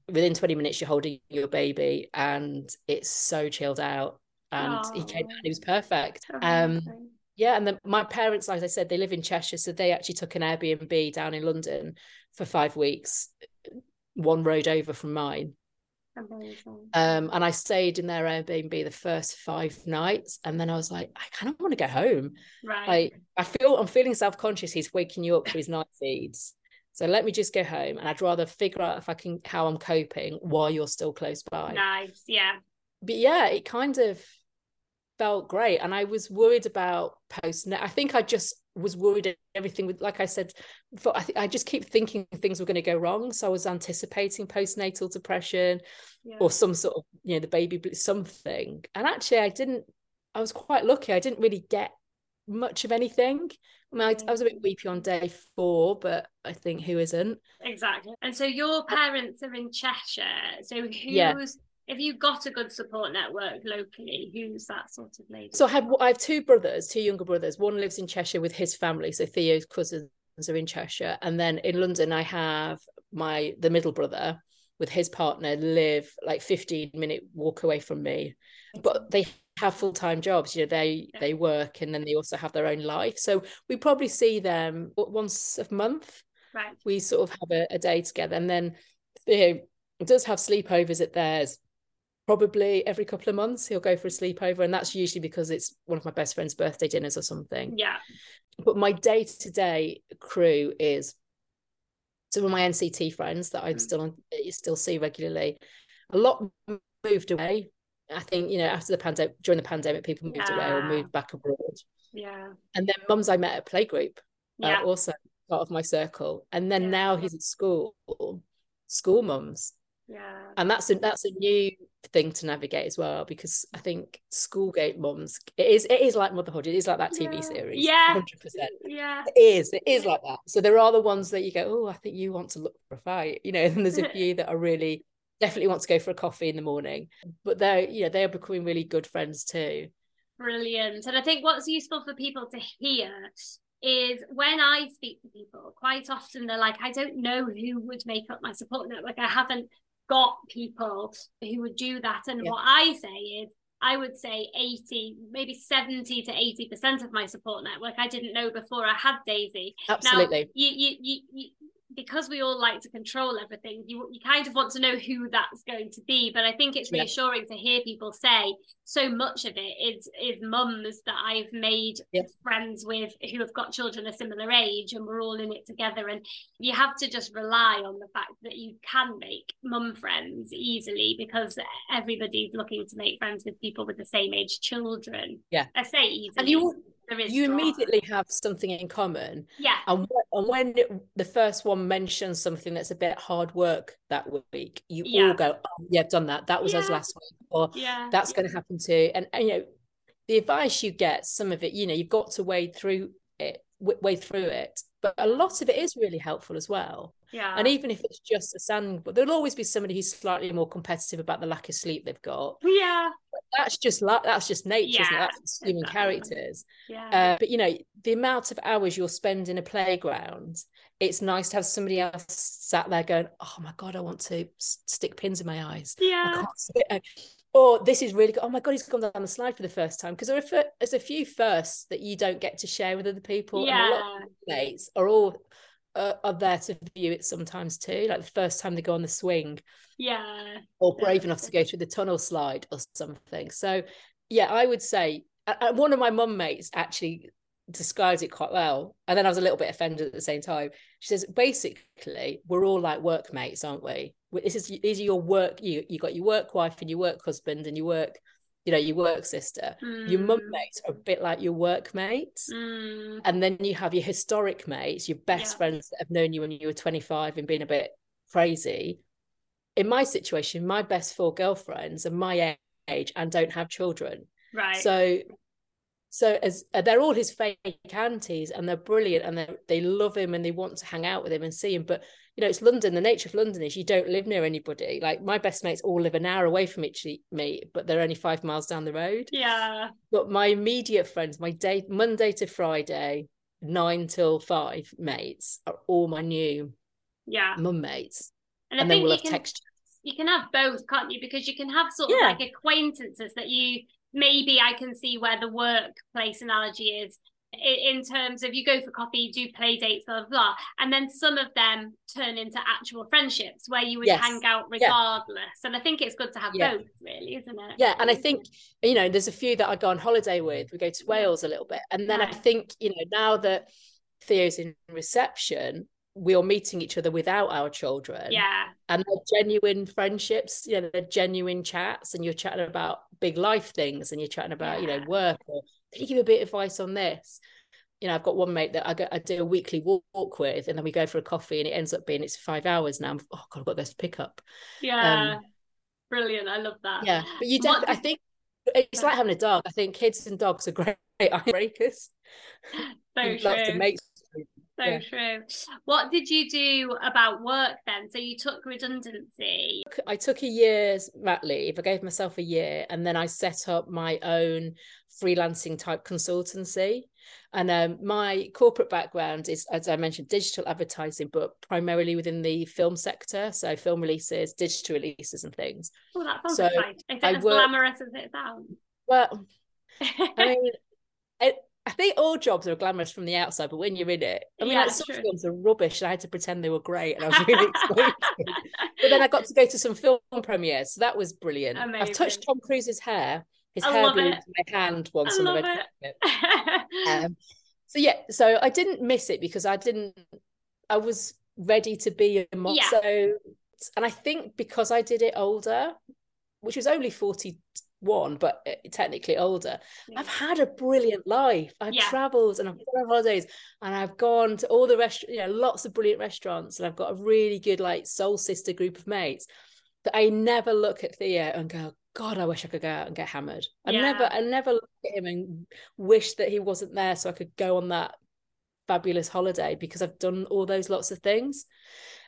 [SPEAKER 2] Within twenty minutes, you're holding your baby, and it's so chilled out. And Aww. he came out, he was perfect. Um, yeah, and the, my parents, like I said, they live in Cheshire, so they actually took an Airbnb down in London for five weeks, one road over from mine.
[SPEAKER 3] Amazing.
[SPEAKER 2] Um, and I stayed in their Airbnb the first five nights, and then I was like, I kind of want to go home.
[SPEAKER 3] Right.
[SPEAKER 2] Like I feel I'm feeling self conscious. He's waking you up for his night feeds, so let me just go home, and I'd rather figure out if I can how I'm coping while you're still close by.
[SPEAKER 3] Nice, yeah.
[SPEAKER 2] But yeah, it kind of felt great and i was worried about post i think i just was worried everything with like i said for, I, th- I just keep thinking things were going to go wrong. So i was anticipating postnatal depression yeah. or some sort of you know the baby something. And actually i didn't i was quite lucky. I didn't really get much of anything. I, mean, I, mm-hmm. I was a bit weepy on day four but i think who isn't?
[SPEAKER 3] Exactly. And so your parents are in cheshire. So who's yeah if you've got a good support network locally, who's that sort of lady?
[SPEAKER 2] So I have I have two brothers, two younger brothers. One lives in Cheshire with his family, so Theo's cousins are in Cheshire, and then in London I have my the middle brother with his partner live like 15 minute walk away from me. But they have full-time jobs you know they they work and then they also have their own life. So we probably see them once a month.
[SPEAKER 3] Right.
[SPEAKER 2] We sort of have a, a day together. And then Theo does have sleepovers at theirs probably every couple of months he'll go for a sleepover and that's usually because it's one of my best friend's birthday dinners or something.
[SPEAKER 3] Yeah.
[SPEAKER 2] But my day-to-day crew is some of my nct friends that i mm. still still see regularly. A lot moved away. I think you know after the pandemic during the pandemic people moved yeah. away or moved back abroad.
[SPEAKER 3] Yeah.
[SPEAKER 2] And then mums i met at playgroup
[SPEAKER 3] uh, yeah.
[SPEAKER 2] Uh, also part of my circle. And then yeah. now he's at school school mums.
[SPEAKER 3] Yeah.
[SPEAKER 2] And that's a that's a new thing to navigate as well because I think Schoolgate moms it is it is like motherhood it is like that TV
[SPEAKER 3] yeah.
[SPEAKER 2] series
[SPEAKER 3] yeah.
[SPEAKER 2] 100%
[SPEAKER 3] yeah.
[SPEAKER 2] It is it is like that. So there are the ones that you go oh I think you want to look for a fight you know and there's a few that are really definitely want to go for a coffee in the morning but they're you know they are becoming really good friends too.
[SPEAKER 3] Brilliant. And I think what's useful for people to hear is when I speak to people, quite often they're like, I don't know who would make up my support network. I haven't got people who would do that. And yeah. what I say is, I would say 80, maybe 70 to 80% of my support network I didn't know before I had Daisy.
[SPEAKER 2] Absolutely.
[SPEAKER 3] Now, you, you, you, you, because we all like to control everything, you you kind of want to know who that's going to be. But I think it's reassuring yeah. to hear people say so much of it is is mums that I've made yeah. friends with who have got children a similar age, and we're all in it together. And you have to just rely on the fact that you can make mum friends easily because everybody's looking to make friends with people with the same age children.
[SPEAKER 2] Yeah,
[SPEAKER 3] I say easily.
[SPEAKER 2] And you you immediately have something in common.
[SPEAKER 3] Yeah.
[SPEAKER 2] And, and when the first one mentions something that's a bit hard work that week, you yeah. all go, oh, yeah, I've done that. That was yeah. us last week. Or
[SPEAKER 3] yeah.
[SPEAKER 2] that's yeah. going to happen too. And, and, you know, the advice you get, some of it, you know, you've got to wade through it, wade through it. But a lot of it is really helpful as well.
[SPEAKER 3] Yeah.
[SPEAKER 2] And even if it's just a sand, but there'll always be somebody who's slightly more competitive about the lack of sleep they've got.
[SPEAKER 3] Yeah.
[SPEAKER 2] But that's just like that's just nature, isn't it?
[SPEAKER 3] Yeah,
[SPEAKER 2] That's human
[SPEAKER 3] exactly.
[SPEAKER 2] characters.
[SPEAKER 3] Yeah.
[SPEAKER 2] Uh, but you know, the amount of hours you'll spend in a playground, it's nice to have somebody else sat there going, "Oh my god, I want to stick pins in my eyes."
[SPEAKER 3] Yeah.
[SPEAKER 2] Or this is really good. Oh my god, he's gone down the slide for the first time because there are there's a few firsts that you don't get to share with other people. And a lot
[SPEAKER 3] Yeah.
[SPEAKER 2] of mates are all uh, are there to view it sometimes too. Like the first time they go on the swing
[SPEAKER 3] Yeah.
[SPEAKER 2] or brave enough to go through the tunnel slide or something. So yeah, I would say uh, one of my mum mates actually describes it quite well. And then I was a little bit offended at the same time. She says, basically, we're all like workmates, aren't we? This is these are your work. You you got your work wife and your work husband and your work, you know, your work sister. Your mum
[SPEAKER 3] Mm,
[SPEAKER 2] mates are a bit like your workmates.
[SPEAKER 3] mm,
[SPEAKER 2] And then you have your historic mates, your best
[SPEAKER 3] Yeah.
[SPEAKER 2] friends that have known you when you were 25 and been a bit crazy. In my situation, my best four girlfriends are my age and don't have children.
[SPEAKER 3] right.
[SPEAKER 2] So so as uh, they're all his fake aunties and they're brilliant and they they love him and they want to hang out with him and see him. But you know, it's London. The nature of London is you don't live near anybody. Like my best mates all live an hour away from each me, but they're only five miles down the road
[SPEAKER 3] yeah.
[SPEAKER 2] but my immediate friends, my day Monday to Friday, nine till five mates are all my new
[SPEAKER 3] Yeah.
[SPEAKER 2] mum mates.
[SPEAKER 3] And I
[SPEAKER 2] And then
[SPEAKER 3] think
[SPEAKER 2] we'll
[SPEAKER 3] you
[SPEAKER 2] have
[SPEAKER 3] can
[SPEAKER 2] text.
[SPEAKER 3] you can have both, can't you? Because you can have sort of
[SPEAKER 2] Yeah.
[SPEAKER 3] like acquaintances that you maybe I can see where the workplace analogy is in terms of you go for coffee, do play dates, blah blah blah, and then some of them turn into actual friendships where you would
[SPEAKER 2] Yes.
[SPEAKER 3] hang out
[SPEAKER 2] Yeah.
[SPEAKER 3] regardless. And I think it's good to have
[SPEAKER 2] Yeah.
[SPEAKER 3] both, really, isn't it?
[SPEAKER 2] Yeah, and I think you know, there's a few that I go on holiday with. We go to mm. Wales a little bit, and then I think you know now that Theo's in reception, we are meeting each other without our children.
[SPEAKER 3] Yeah,
[SPEAKER 2] and they're genuine friendships you know they're genuine chats and you're chatting about big life things and you're chatting about you know work or can you give a bit of advice on this you know i've got one mate that i, go, I do a weekly walk with and then we go for a coffee and it ends up being it's five hours now I'm, oh god i've got this to pick up
[SPEAKER 3] yeah, um, brilliant. I love that.
[SPEAKER 2] yeah but you don't. i think it's like having a dog i think kids and dogs are great icebreakers
[SPEAKER 3] so
[SPEAKER 2] of
[SPEAKER 3] true.
[SPEAKER 2] mates
[SPEAKER 3] So
[SPEAKER 2] yeah.
[SPEAKER 3] true. What did you do about work then? So you took redundancy.
[SPEAKER 2] I took a year's mat leave. I gave myself a year, and then I set up my own freelancing type consultancy. And um, my corporate background is, as I mentioned, digital advertising, but primarily within the film sector, so film releases, digital releases, and things.
[SPEAKER 3] Oh, that sounds
[SPEAKER 2] So,
[SPEAKER 3] exciting. Is it
[SPEAKER 2] I
[SPEAKER 3] as
[SPEAKER 2] work-
[SPEAKER 3] glamorous as it sounds?
[SPEAKER 2] Well, I mean, it, I think all jobs are glamorous from the outside, but when you're in it, I mean,
[SPEAKER 3] Yeah,
[SPEAKER 2] like some
[SPEAKER 3] true.
[SPEAKER 2] films are rubbish, and I had to pretend they were great, and I was really excited. but then I got to go to some film premieres, so that was brilliant. I've touched Tom Cruise's hair. His
[SPEAKER 3] I
[SPEAKER 2] hair blew into my hand once
[SPEAKER 3] I
[SPEAKER 2] on the
[SPEAKER 3] love
[SPEAKER 2] red
[SPEAKER 3] it.
[SPEAKER 2] Um, so yeah, so I didn't miss it because I didn't. I was ready to be a mom.
[SPEAKER 3] Yeah.
[SPEAKER 2] So, and I think because I did it older, which was only forty one, but uh, technically older, I've had a brilliant life. I've
[SPEAKER 3] Yeah.
[SPEAKER 2] travelled and I've gone on holidays and I've gone to all the rest, you know, lots of brilliant restaurants, and I've got a really good like soul sister group of mates that I never look at Theo and go, God, I wish I could go out and get hammered. I never, I never look at him and wish that he wasn't there so I could go on that fabulous holiday because I've done all those lots of things.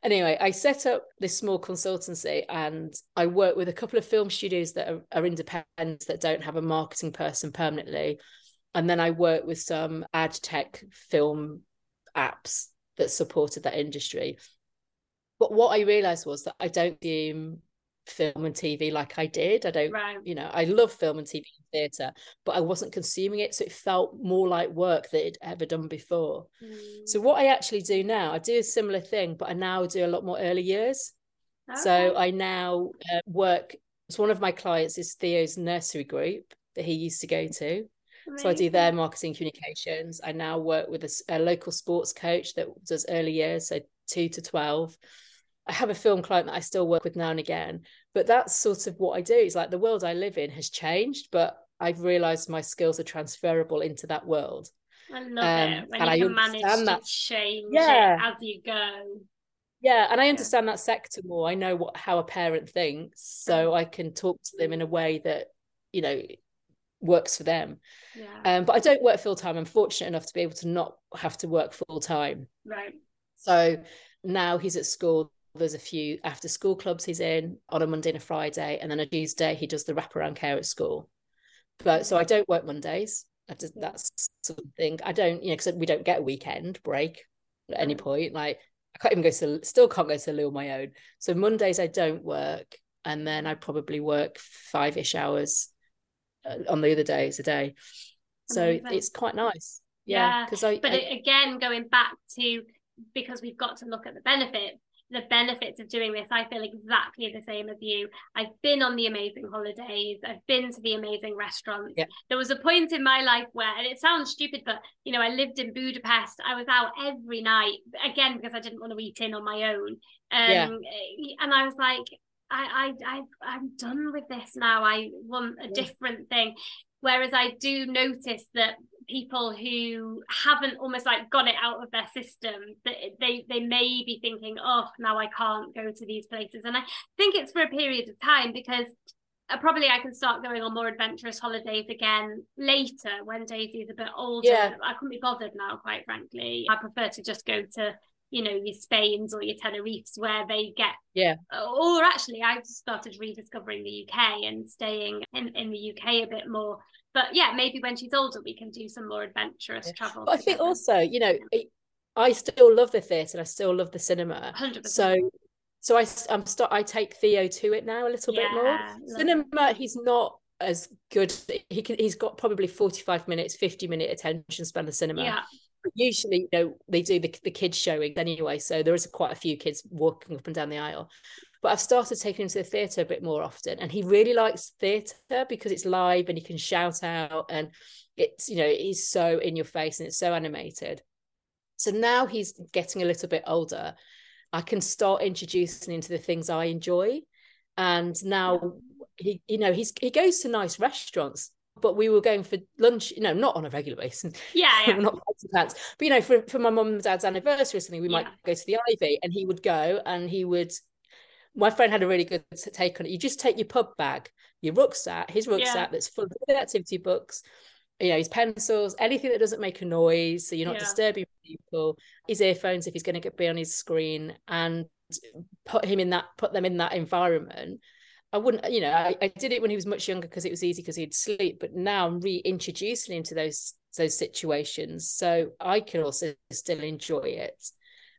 [SPEAKER 2] Anyway, I set up this small consultancy and I work with a couple of film studios that are, are independent that don't have a marketing person permanently. And then I work with some ad tech film apps that supported that industry. But what I realized was that I don't do film and TV like I did. I don't,
[SPEAKER 3] right.
[SPEAKER 2] you know, I love film and TV theatre, but I wasn't consuming it. So it felt more like work that it ever done before.
[SPEAKER 3] Mm.
[SPEAKER 2] So what I actually do now, I do a similar thing, but I now do a lot more early years. So I now uh, work. So one of my clients is Theo's nursery group that he used to go to. So I do their marketing communications. I now work with a local sports coach that does early years, so two to 12. I have a film client that I still work with now and again, but that's sort of what I do. It's like the world I live in has changed, but I've realized my skills are transferable into that world.
[SPEAKER 3] I love
[SPEAKER 2] um,
[SPEAKER 3] it when
[SPEAKER 2] and
[SPEAKER 3] you
[SPEAKER 2] I
[SPEAKER 3] can manage
[SPEAKER 2] understand
[SPEAKER 3] to
[SPEAKER 2] that-
[SPEAKER 3] change
[SPEAKER 2] Yeah.
[SPEAKER 3] it as you go.
[SPEAKER 2] Yeah, and I understand that sector more. I know what how a parent thinks,
[SPEAKER 3] Mm.
[SPEAKER 2] so I can talk to them in a way that, you know, works for them.
[SPEAKER 3] Yeah.
[SPEAKER 2] Um, but I don't work full time. I'm fortunate enough to be able to not have to work full time.
[SPEAKER 3] Right.
[SPEAKER 2] So now he's at school. There's a few after school clubs he's in on a Monday and a Friday, and then a Tuesday he does the wraparound care at school. But so I don't work Mondays. I just, that's something I don't, you know, because we don't get a weekend break at any point. Like I can't even go to, still can't go to the loo on my own. So Mondays I don't work, and then I probably work five ish hours uh, on the other days a day. So
[SPEAKER 3] Amazing.
[SPEAKER 2] it's quite nice. Yeah,
[SPEAKER 3] Yeah,
[SPEAKER 2] because I,
[SPEAKER 3] But
[SPEAKER 2] I-
[SPEAKER 3] again, going back to because we've got to look at the benefits. The benefits of doing this, I feel exactly the same as you. I've been on the amazing holidays. I've been to the amazing restaurants.
[SPEAKER 2] Yeah.
[SPEAKER 3] There was a point in my life where, and it sounds stupid, but you know, I lived in Budapest. I was out every night again because I didn't want to eat in on my own. Um,
[SPEAKER 2] Yeah.
[SPEAKER 3] and I was like, I, I, I, I'm done with this now. I want a different thing. Whereas I do notice that people who haven't almost like got it out of their system, that they they may be thinking, oh, now I can't go to these places. And I think it's for a period of time because uh, probably I can start going on more adventurous holidays again later when Daisy's a bit older.
[SPEAKER 2] Yeah.
[SPEAKER 3] I couldn't be bothered now, quite frankly. I prefer to just go to you know your Spains or your Tenerifes where they get
[SPEAKER 2] Yeah.
[SPEAKER 3] or actually I've started rediscovering the UK and staying in, in the UK a bit more but yeah maybe when she's older we can do some more adventurous
[SPEAKER 2] Yeah.
[SPEAKER 3] travel
[SPEAKER 2] but I think also, you know, it- I still love the theatre and I still love the cinema.
[SPEAKER 3] 100%
[SPEAKER 2] So so I'm start I take Theo to it now a little bit more.
[SPEAKER 3] Yeah,
[SPEAKER 2] Cinema, he's not as good. He can he's got probably 45 minutes, 50 minute attention span the cinema. Usually, you know, they do the, the kids showing anyway. So there is quite a few kids walking up and down the aisle. But I've started taking him to the theatre a bit more often. And he really likes theatre because it's live and he can shout out and it's, you know, he's so in your face and it's so animated. So now he's getting a little bit older. I can start introducing him to the things I enjoy. And now he, you know, he's he goes to nice restaurants, but we were going for lunch, you know, not on a regular basis.
[SPEAKER 3] yeah yeah
[SPEAKER 2] not pants, but you know, for, for my mum and dad's anniversary or something, we might go to the Ivy and he would go and he would. My friend had a really good take on it. You just take your pub bag, your rucksack, his rucksack that's full of activity books, you know, his pencils, anything that doesn't make a noise, so you're not
[SPEAKER 3] Yeah.
[SPEAKER 2] disturbing people, his earphones if he's going to get be on his screen, and put him in that, put them in that environment. I wouldn't, you know, I, I did it when he was much younger because it was easy because he'd sleep, but now I'm reintroducing him to those those situations, so I can also still enjoy it.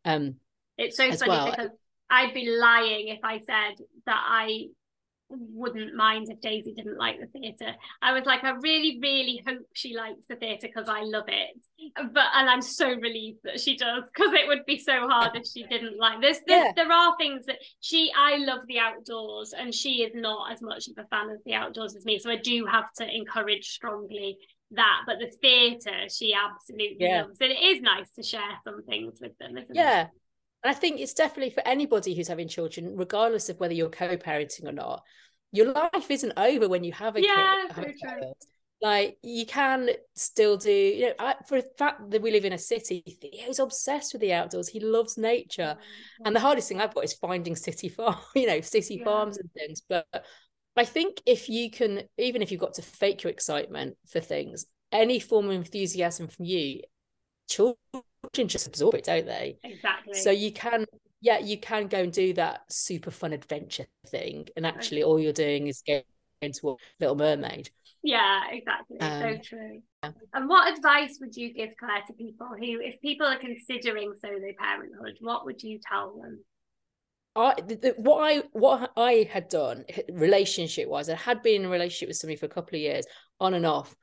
[SPEAKER 2] Um,
[SPEAKER 3] it's so funny
[SPEAKER 2] well.
[SPEAKER 3] because I'd be lying if I said that I wouldn't mind if Daisy didn't like the theatre. I was like, I really, really hope she likes the theatre because I love it. But and I'm so relieved that she does because it would be so hard if she didn't like this. There,
[SPEAKER 2] Yeah.
[SPEAKER 3] there are things that she I love the outdoors and she is not as much of a fan of the outdoors as me. So I do have to encourage strongly that. But the theatre she absolutely
[SPEAKER 2] Yeah.
[SPEAKER 3] loves. And it is nice to share some things with them, isn't it?
[SPEAKER 2] And i think it's definitely for anybody who's having children regardless of whether you're co-parenting or not your life isn't over when you have a
[SPEAKER 3] Yeah,
[SPEAKER 2] kid a
[SPEAKER 3] true.
[SPEAKER 2] like you can still do you know I, for the fact that we live in a city he's obsessed with the outdoors. He loves nature. Mm-hmm. And the hardest thing i've got is finding city farm you know city
[SPEAKER 3] Yeah.
[SPEAKER 2] farms and things. But i think if you can even if you've got to fake your excitement for things any form of enthusiasm from you children just absorb it don't they
[SPEAKER 3] Exactly.
[SPEAKER 2] so you can yeah you can go and do that super fun adventure thing and actually all you're doing is going to a little mermaid
[SPEAKER 3] Yeah, exactly. so
[SPEAKER 2] Um,
[SPEAKER 3] true. And what advice would you give, Claire, to people who, if people are considering solo parenthood, what would you tell them?
[SPEAKER 2] I the, the- what I what I had done relationship wise, I had been in a relationship with somebody for a couple of years on and off,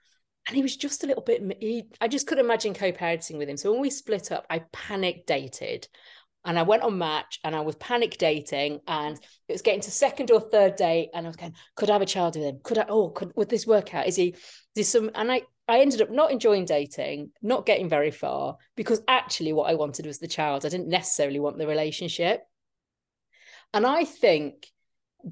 [SPEAKER 2] and he was just a little bit. He, I just couldn't imagine co-parenting with him. So when we split up, I panic dated, and I went on Match, and I was panic dating, and it was getting to second or third date, and I was going, could I have a child with him? Could I? Oh, could would this work out? Is he? Is some? And I I ended up not enjoying dating, not getting very far, because actually what I wanted was the child. I didn't necessarily want the relationship. And I think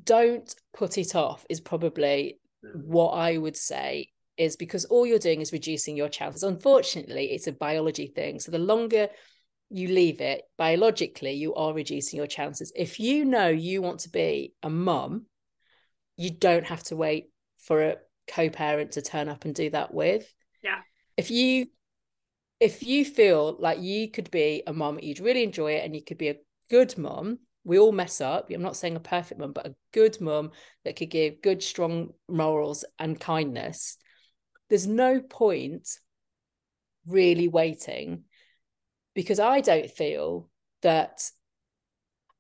[SPEAKER 2] don't put it off is probably what I would say is because all you're doing is reducing your chances. Unfortunately, it's a biology thing. So the longer you leave it, biologically, you are reducing your chances. If you know you want to be a mum, you don't have to wait for a co-parent to turn up and do that with.
[SPEAKER 3] Yeah.
[SPEAKER 2] If you if you feel like you could be a mom, you'd really enjoy it and you could be a good mom, we all mess up. I'm not saying a perfect mom, but a good mom that could give good, strong morals and kindness. There's no point really waiting because I don't feel that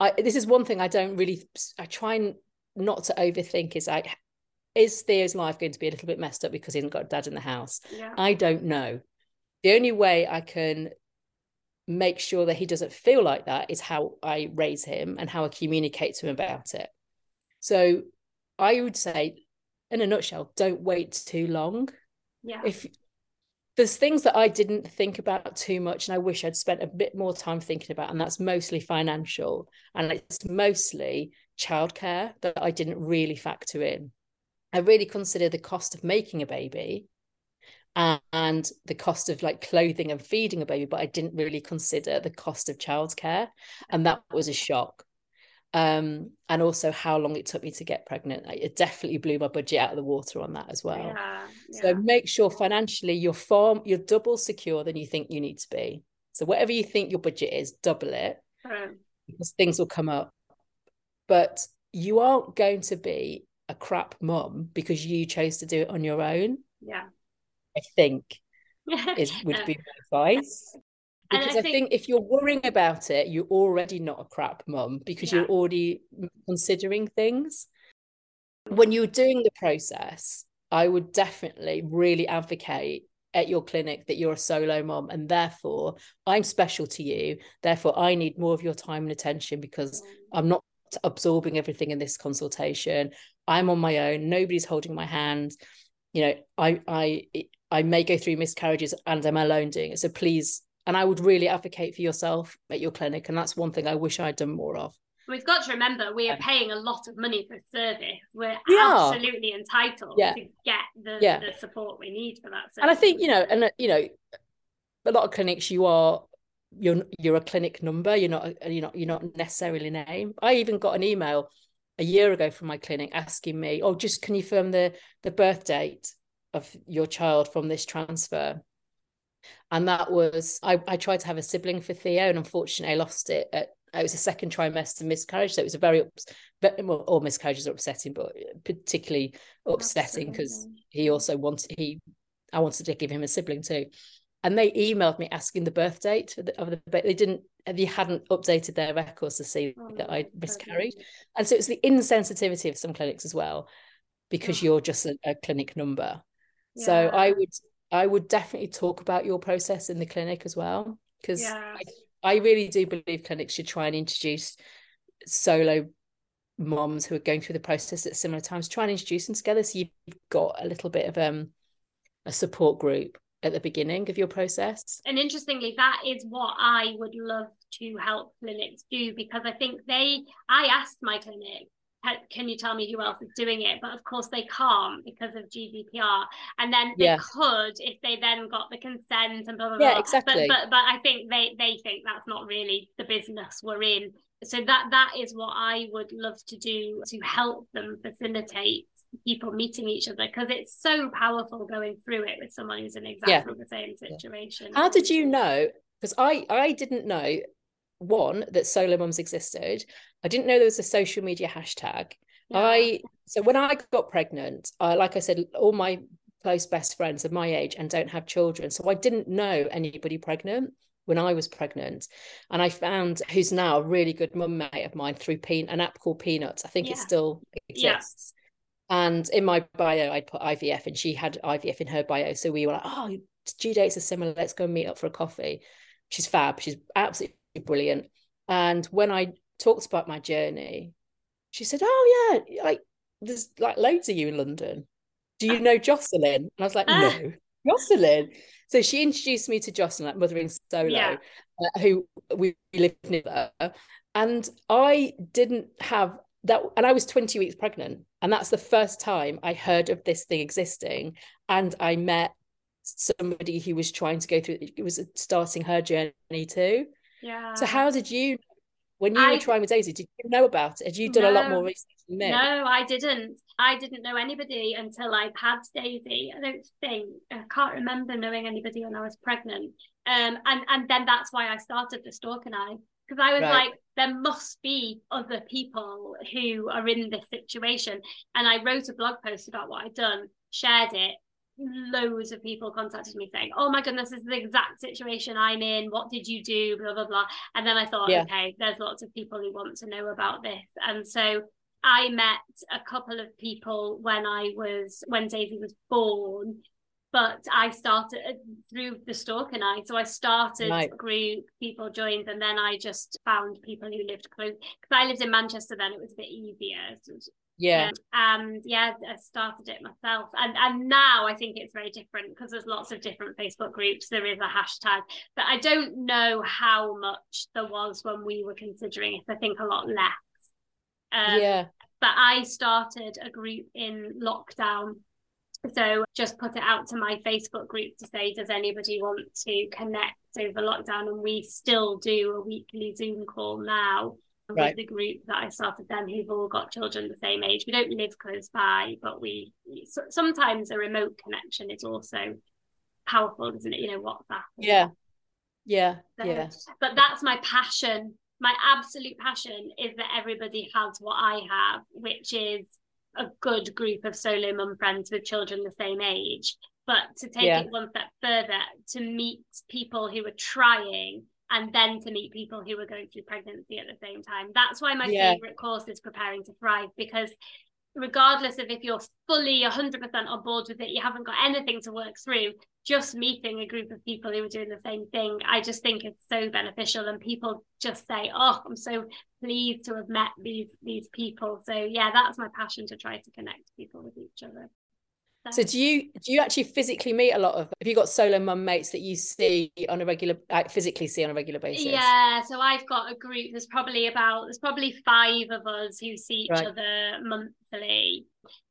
[SPEAKER 2] I this is one thing I don't really I try not to overthink is like is Theo's life going to be a little bit messed up because he hasn't got a dad in the house?
[SPEAKER 3] Yeah.
[SPEAKER 2] I don't know. The only way I can make sure that he doesn't feel like that is how I raise him and how I communicate to him about it. So I would say, in a nutshell, don't wait too long.
[SPEAKER 3] Yeah.
[SPEAKER 2] If there's things that I didn't think about too much and I wish I'd spent a bit more time thinking about, and that's mostly financial and it's mostly childcare that I didn't really factor in. I really consider the cost of making a baby and the cost of like clothing and feeding a baby, but I didn't really consider the cost of childcare. And that was a shock. Um, and also how long it took me to get pregnant. It definitely blew my budget out of the water on that as well.
[SPEAKER 3] Yeah,
[SPEAKER 2] So make sure financially you're far you're double secure than you think you need to be. So whatever you think your budget is, double it
[SPEAKER 3] Um,
[SPEAKER 2] because things will come up. But you aren't going to be a crap mum because you chose to do it on your own.
[SPEAKER 3] yeah.
[SPEAKER 2] I think is would be my advice.
[SPEAKER 3] And I
[SPEAKER 2] Because I,
[SPEAKER 3] think-
[SPEAKER 2] think, if you're worrying about it, you're already not a crap mum because
[SPEAKER 3] Yeah.
[SPEAKER 2] you're already considering things. When you're doing the process, I would definitely really advocate at your clinic that you're a solo mom and therefore I'm special to you. Therefore, I need more of your time and attention because mm. I'm not absorbing everything in this consultation. I'm on my own. Nobody's holding my hand. You know, I I I may go through miscarriages and I'm alone doing it. So please, and I would really advocate for yourself at your clinic. And that's one thing I wish I'd done more of.
[SPEAKER 3] We've got to remember we are paying a lot of money for service. We're
[SPEAKER 2] We
[SPEAKER 3] absolutely entitled
[SPEAKER 2] Yeah.
[SPEAKER 3] to get the,
[SPEAKER 2] Yeah.
[SPEAKER 3] the support we need for that.
[SPEAKER 2] And I think, you know, and uh, you know, a lot of clinics you are you're you're a clinic number, you're not a- you're not you're not necessarily name. I even got an email a year ago from my clinic asking me, oh, just can you confirm the the birth date of your child from this transfer? And that was I, I tried to have a sibling for Theo, and unfortunately I lost it at uh, it was a second trimester miscarriage. So it was a very but well, all miscarriages are upsetting, but particularly upsetting because he also wanted he I wanted to give him a sibling too. And they emailed me asking the birth date of the, of the they didn't they hadn't updated their records to see
[SPEAKER 3] Oh,
[SPEAKER 2] that I miscarried. And so it's the insensitivity of some clinics as well, because
[SPEAKER 3] Yeah.
[SPEAKER 2] you're just a, a clinic number. So I would I would definitely talk about your process in the clinic as well. Because
[SPEAKER 3] Yeah.
[SPEAKER 2] I, I really do believe clinics should try and introduce solo moms who are going through the process at similar times, try and introduce them together so you've got a little bit of um a support group at the beginning of your process.
[SPEAKER 3] and interestingly that is what i would love to help clinics do because i think they i asked my clinic "Ca- can you tell me who else is doing it? But of course they can't because of gdpr and then they
[SPEAKER 2] Yeah.
[SPEAKER 3] could if they then got the consent and blah blah
[SPEAKER 2] Yeah,
[SPEAKER 3] blah.
[SPEAKER 2] Exactly.
[SPEAKER 3] but, but but i think they they think that's not really the business we're in. So that that is what i would love to do to help them facilitate people meeting each other because it's so powerful going through it with someone who's in exactly the same situation.
[SPEAKER 2] How did you know? Because I I didn't know one that solo mums existed. I didn't know there was a social media hashtag.
[SPEAKER 3] Yeah.
[SPEAKER 2] I so when I got pregnant, I like I said, all my close best friends of my age and don't have children. So I didn't know anybody pregnant when I was pregnant. And I found who's now a really good mum mate of mine through Pe- an app called Peanuts. I think it
[SPEAKER 3] Yeah.
[SPEAKER 2] still
[SPEAKER 3] Yeah.
[SPEAKER 2] exists. And in my bio, I'd put IVF and she had IVF in her bio. So we were like, oh, due dates are similar. Let's go meet up for a coffee. She's fab. She's absolutely brilliant. And when I talked about my journey, she said, oh, yeah, like there's like loads of you in London. Do you know Jocelyn? And I was like,
[SPEAKER 3] Ah.
[SPEAKER 2] no, Jocelyn. So she introduced me to Jocelyn, like Mothering Solo,
[SPEAKER 3] Yeah.
[SPEAKER 2] uh, who we lived near. And I didn't have that, and I was 20 weeks pregnant. And that's the first time I heard of this thing existing. And I met somebody who was trying to go through it was starting her journey too.
[SPEAKER 3] Yeah.
[SPEAKER 2] So how did you when you I, were trying with Daisy, did you know about it? Had you done no, a lot more research than me?
[SPEAKER 3] No, I didn't. I didn't know anybody until I'd had Daisy. I don't think I can't remember knowing anybody when I was pregnant. Um, and and then that's why I started the Stork and I because I was right. like, there must be other people who are in this situation. And I wrote a blog post about what I'd done, shared it, loads of people contacted me saying, "Oh my goodness, this is the exact situation I'm in. What did you do?" Blah blah blah. And then I thought, yeah. okay, there's lots of people who want to know about this, and so I met a couple of people when I was when Daisy was born. But I started uh, through the Stork and I. So I started right. group, people joined, and then I just found people who lived close. Because I lived in Manchester then, it was a bit easier. So
[SPEAKER 2] yeah.
[SPEAKER 3] Um, and yeah, I started it myself. And and now I think it's very different because there's lots of different Facebook groups. There is a hashtag, but I don't know how much there was when we were considering it. I think a lot less.
[SPEAKER 2] Um, yeah.
[SPEAKER 3] But I started a group in lockdown. So just put it out to my Facebook group to say, does anybody want to connect over lockdown? And we still do a weekly Zoom call now right. with the group that I started then who've all got children the same age. We don't live close by, but we, sometimes a remote connection is also powerful, isn't it? You know, WhatsApp.
[SPEAKER 2] Yeah. Yeah. So, yeah.
[SPEAKER 3] But that's my passion. My absolute passion is that everybody has what I have, which is a good group of solo mum friends with children the same age. But to take yeah. it one step further, to meet people who are trying and then to meet people who are going through pregnancy at the same time. That's why my yeah. favorite course is Preparing to Thrive because regardless of if you're fully 100% on board with it, you haven't got anything to work through, just meeting a group of people who are doing the same thing, I just think it's so beneficial. And people just say, Oh, I'm so pleased to have met these these people. So yeah, that's my passion to try to connect people with each other.
[SPEAKER 2] So do you do you actually physically meet a lot of have you got solo mum mates that you see on a regular like physically see on a regular basis?
[SPEAKER 3] Yeah, so I've got a group. There's probably about there's probably five of us who see each right. other monthly.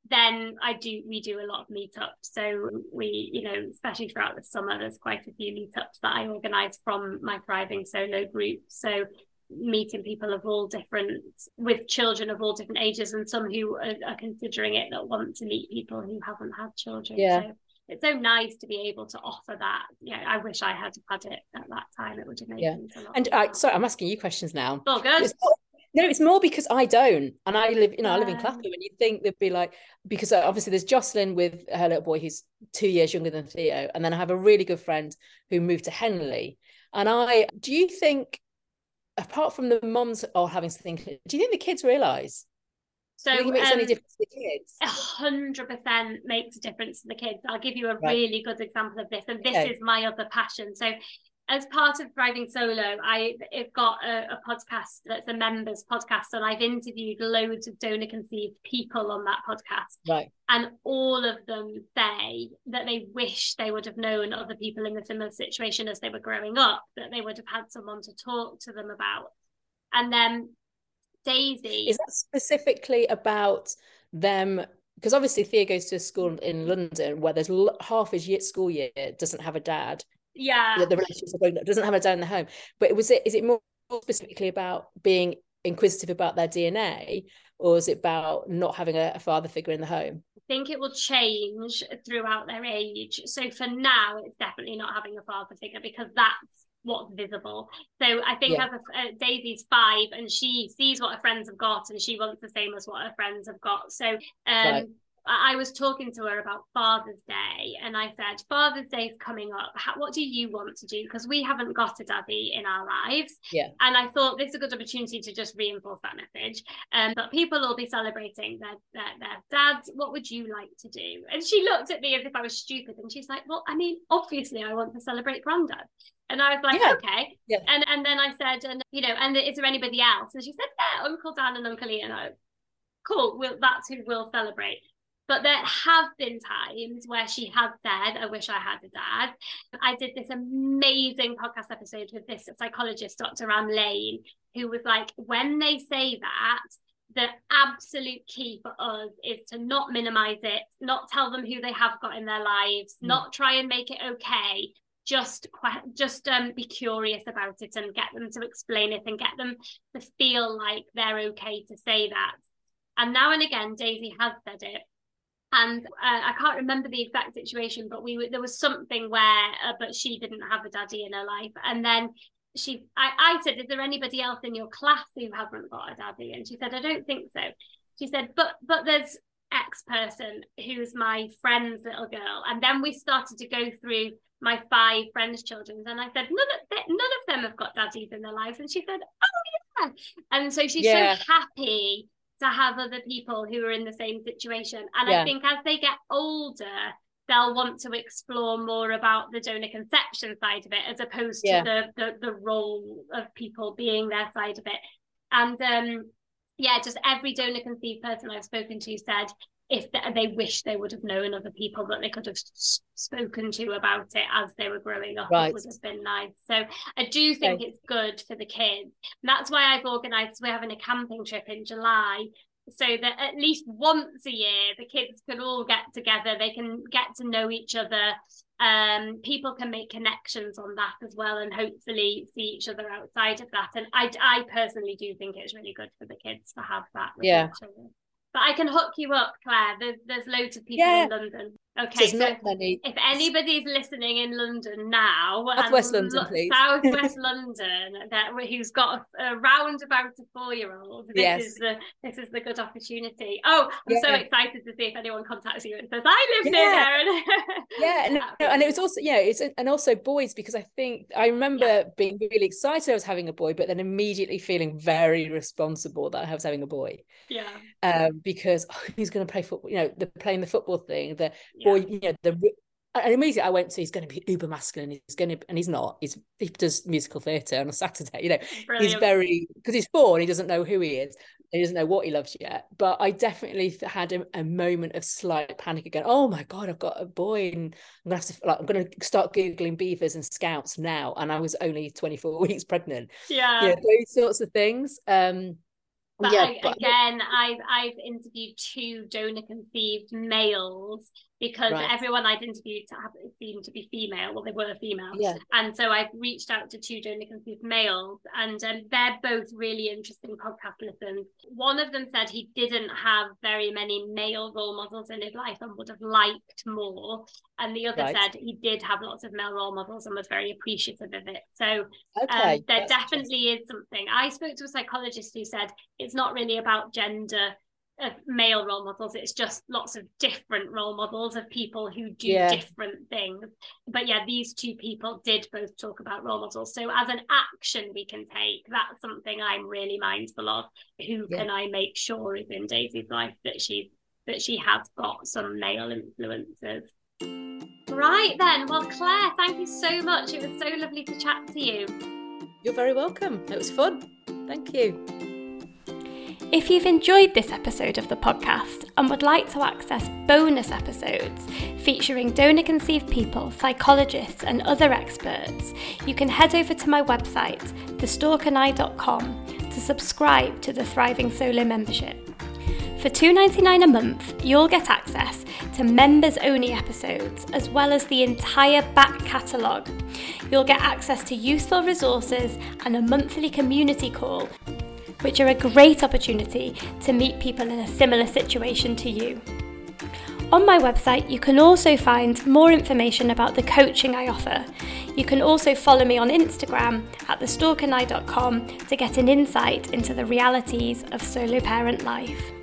[SPEAKER 3] Then I do we do a lot of meetups. So we, you know, especially throughout the summer, there's quite a few meetups that I organise from my thriving solo group. So meeting people of all different with children of all different ages and some who are, are considering it that want to meet people who haven't had children.
[SPEAKER 2] Yeah. So
[SPEAKER 3] it's so nice to be able to offer that. Yeah i wish i had had it at that time. It would have made yeah.
[SPEAKER 2] and uh, sorry i'm asking you questions now.
[SPEAKER 3] Oh good.
[SPEAKER 2] It's no it's more because i don't. And i live you know i live in clapham and you'd think they'd be like because uh, obviously there's jocelyn with her little boy who's two years younger than theo. And then i have a really good friend who moved to henley. And i do you think apart from the moms all having to think, do you think the kids realise? So it makes um, any difference to the kids?
[SPEAKER 3] A hundred percent makes a difference to the kids. I'll give you a right. really good example of this, and this okay. is my other passion. So as part of Thriving Solo, I, have got a, a, podcast that's a members podcast, and I've interviewed loads of donor conceived people on that podcast.
[SPEAKER 2] Right.
[SPEAKER 3] And all of them say that they wish they would have known other people in a similar situation as they were growing up, that they would have had someone to talk to them about. And then Daisy.
[SPEAKER 2] Is that specifically about them? Because obviously Theo goes to a school in London where there's half his year, school year doesn't have a dad
[SPEAKER 3] yeah
[SPEAKER 2] the, the relationship doesn't have a dad in the home but was it is it more specifically about being inquisitive about their dna or is it about not having a, a father figure in the home
[SPEAKER 3] I think it will change throughout their age. So for now, it's definitely not having a father figure because that's what's visible. So I think yeah. as a, uh, Daisy's five and she sees what her friends have got and she wants the same as what her friends have got. So um, right. I was talking to her about Father's Day, and I said, Father's Day is coming up. How, what do you want to do? Because we haven't got a daddy in our lives.
[SPEAKER 2] Yeah.
[SPEAKER 3] And I thought this is a good opportunity to just reinforce that message. Um, but people will be celebrating their, their, their dads. What would you like to do? And she looked at me as if I was stupid, and she's like, Well, I mean, obviously, I want to celebrate granddad. And I was like, yeah. okay.
[SPEAKER 2] Yeah.
[SPEAKER 3] And and then I said, and you know, and is there anybody else? And she said, yeah, Uncle Dan and Uncle Ian. I, cool. Well, that's who we'll celebrate. But there have been times where she has said, I wish I had a dad. I did this amazing podcast episode with this psychologist, Dr. Anne Lane, who was like, when they say that, the absolute key for us is to not minimize it, not tell them who they have got in their lives, mm. not try and make it okay, just just um, be curious about it and get them to explain it and get them to feel like they're okay to say that. And now and again, Daisy has said it. And uh, I can't remember the exact situation, but we there was something where, uh, but she didn't have a daddy in her life. And then she, I, I said, "Is there anybody else in your class who hasn't got a daddy?" And she said, "I don't think so." She said, "But but there's X person who's my friend's little girl," and then we started to go through my five friends' children, and I said, "None of none of them have got daddies in their lives," and she said, "Oh yeah," and so she's yeah. so happy to have other people who are in the same situation, and yeah. I think as they get older they'll want to explore more about the donor conception side of it as opposed yeah. to the, the the role of people being their side of it and um yeah just every donor conceived person i've spoken to said if they wish they would have known other people that they could have spoken to about it as they were growing up right. it would have been nice. So i do think it's good for the kids. And that's why i've organized we're having a camping trip in july so that at least once a year the kids can all get together they can get to know each other um, people can make connections on that as well and hopefully see each other outside of that. And I, I personally do think it's really good for the kids to have that
[SPEAKER 2] yeah
[SPEAKER 3] but I can hook you up Claire there's, there's loads of people yeah. in London Okay, so if anybody's listening in London now,
[SPEAKER 2] Southwest London, lo- please.
[SPEAKER 3] Southwest London, that who's got a, a roundabout a four-year-old, this yes. is the this is the good opportunity. Oh, I'm yeah. so excited to see if anyone contacts you and says, "I live yeah. near there."
[SPEAKER 2] yeah, and, and it was also yeah, it's and also boys because I think I remember yeah. being really excited I was having a boy, but then immediately feeling very responsible that I was having a boy.
[SPEAKER 3] Yeah,
[SPEAKER 2] um, because oh, he's going to play football. You know, the playing the football thing, the yeah. or you know the and immediately I went to he's going to be uber masculine. He's going to, and he's not. He's he does musical theatre on a Saturday. You know, Brilliant. he's very because he's four and he doesn't know who he is. He doesn't know what he loves yet. But I definitely had a, a moment of slight panic again. Oh my god, I've got a boy, and I'm gonna have to like I'm gonna start googling beavers and scouts now. And I was only 24 weeks pregnant.
[SPEAKER 3] Yeah,
[SPEAKER 2] yeah, those sorts of things. Um,
[SPEAKER 3] but yeah, I, but... again, I've I've interviewed two donor conceived males because right. everyone I'd interviewed seemed to be female. Well, they were female.
[SPEAKER 2] Yeah.
[SPEAKER 3] And so I've reached out to two donor conceived males, and um, they're both really interesting podcast listens. One of them said he didn't have very many male role models in his life and would have liked more. And the other right. said he did have lots of male role models and was very appreciative of it. So um, okay, um, there definitely is something. I spoke to a psychologist who said it's not really about gender of male role models it's just lots of different role models of people who do yeah. different things. But yeah these two people did both talk about role models. So as an action we can take that's something i'm really mindful of. Who yeah. can i make sure is in daisy's life that she that she has got some male influences. Right then well claire thank you so much. It was so lovely to chat to you.
[SPEAKER 2] You're very welcome. It was fun. Thank you
[SPEAKER 1] if you've enjoyed this episode of the podcast and would like to access bonus episodes featuring donor conceived people, psychologists, and other experts, you can head over to my website, thestorkandI.com, to subscribe to the Thriving Solo membership. For $2.99 a month, you'll get access to members only episodes as well as the entire back catalogue. You'll get access to useful resources and a monthly community call which are a great opportunity to meet people in a similar situation to you. On my website, you can also find more information about the coaching I offer. You can also follow me on Instagram at thestorkandI.com to get an insight into the realities of solo parent life.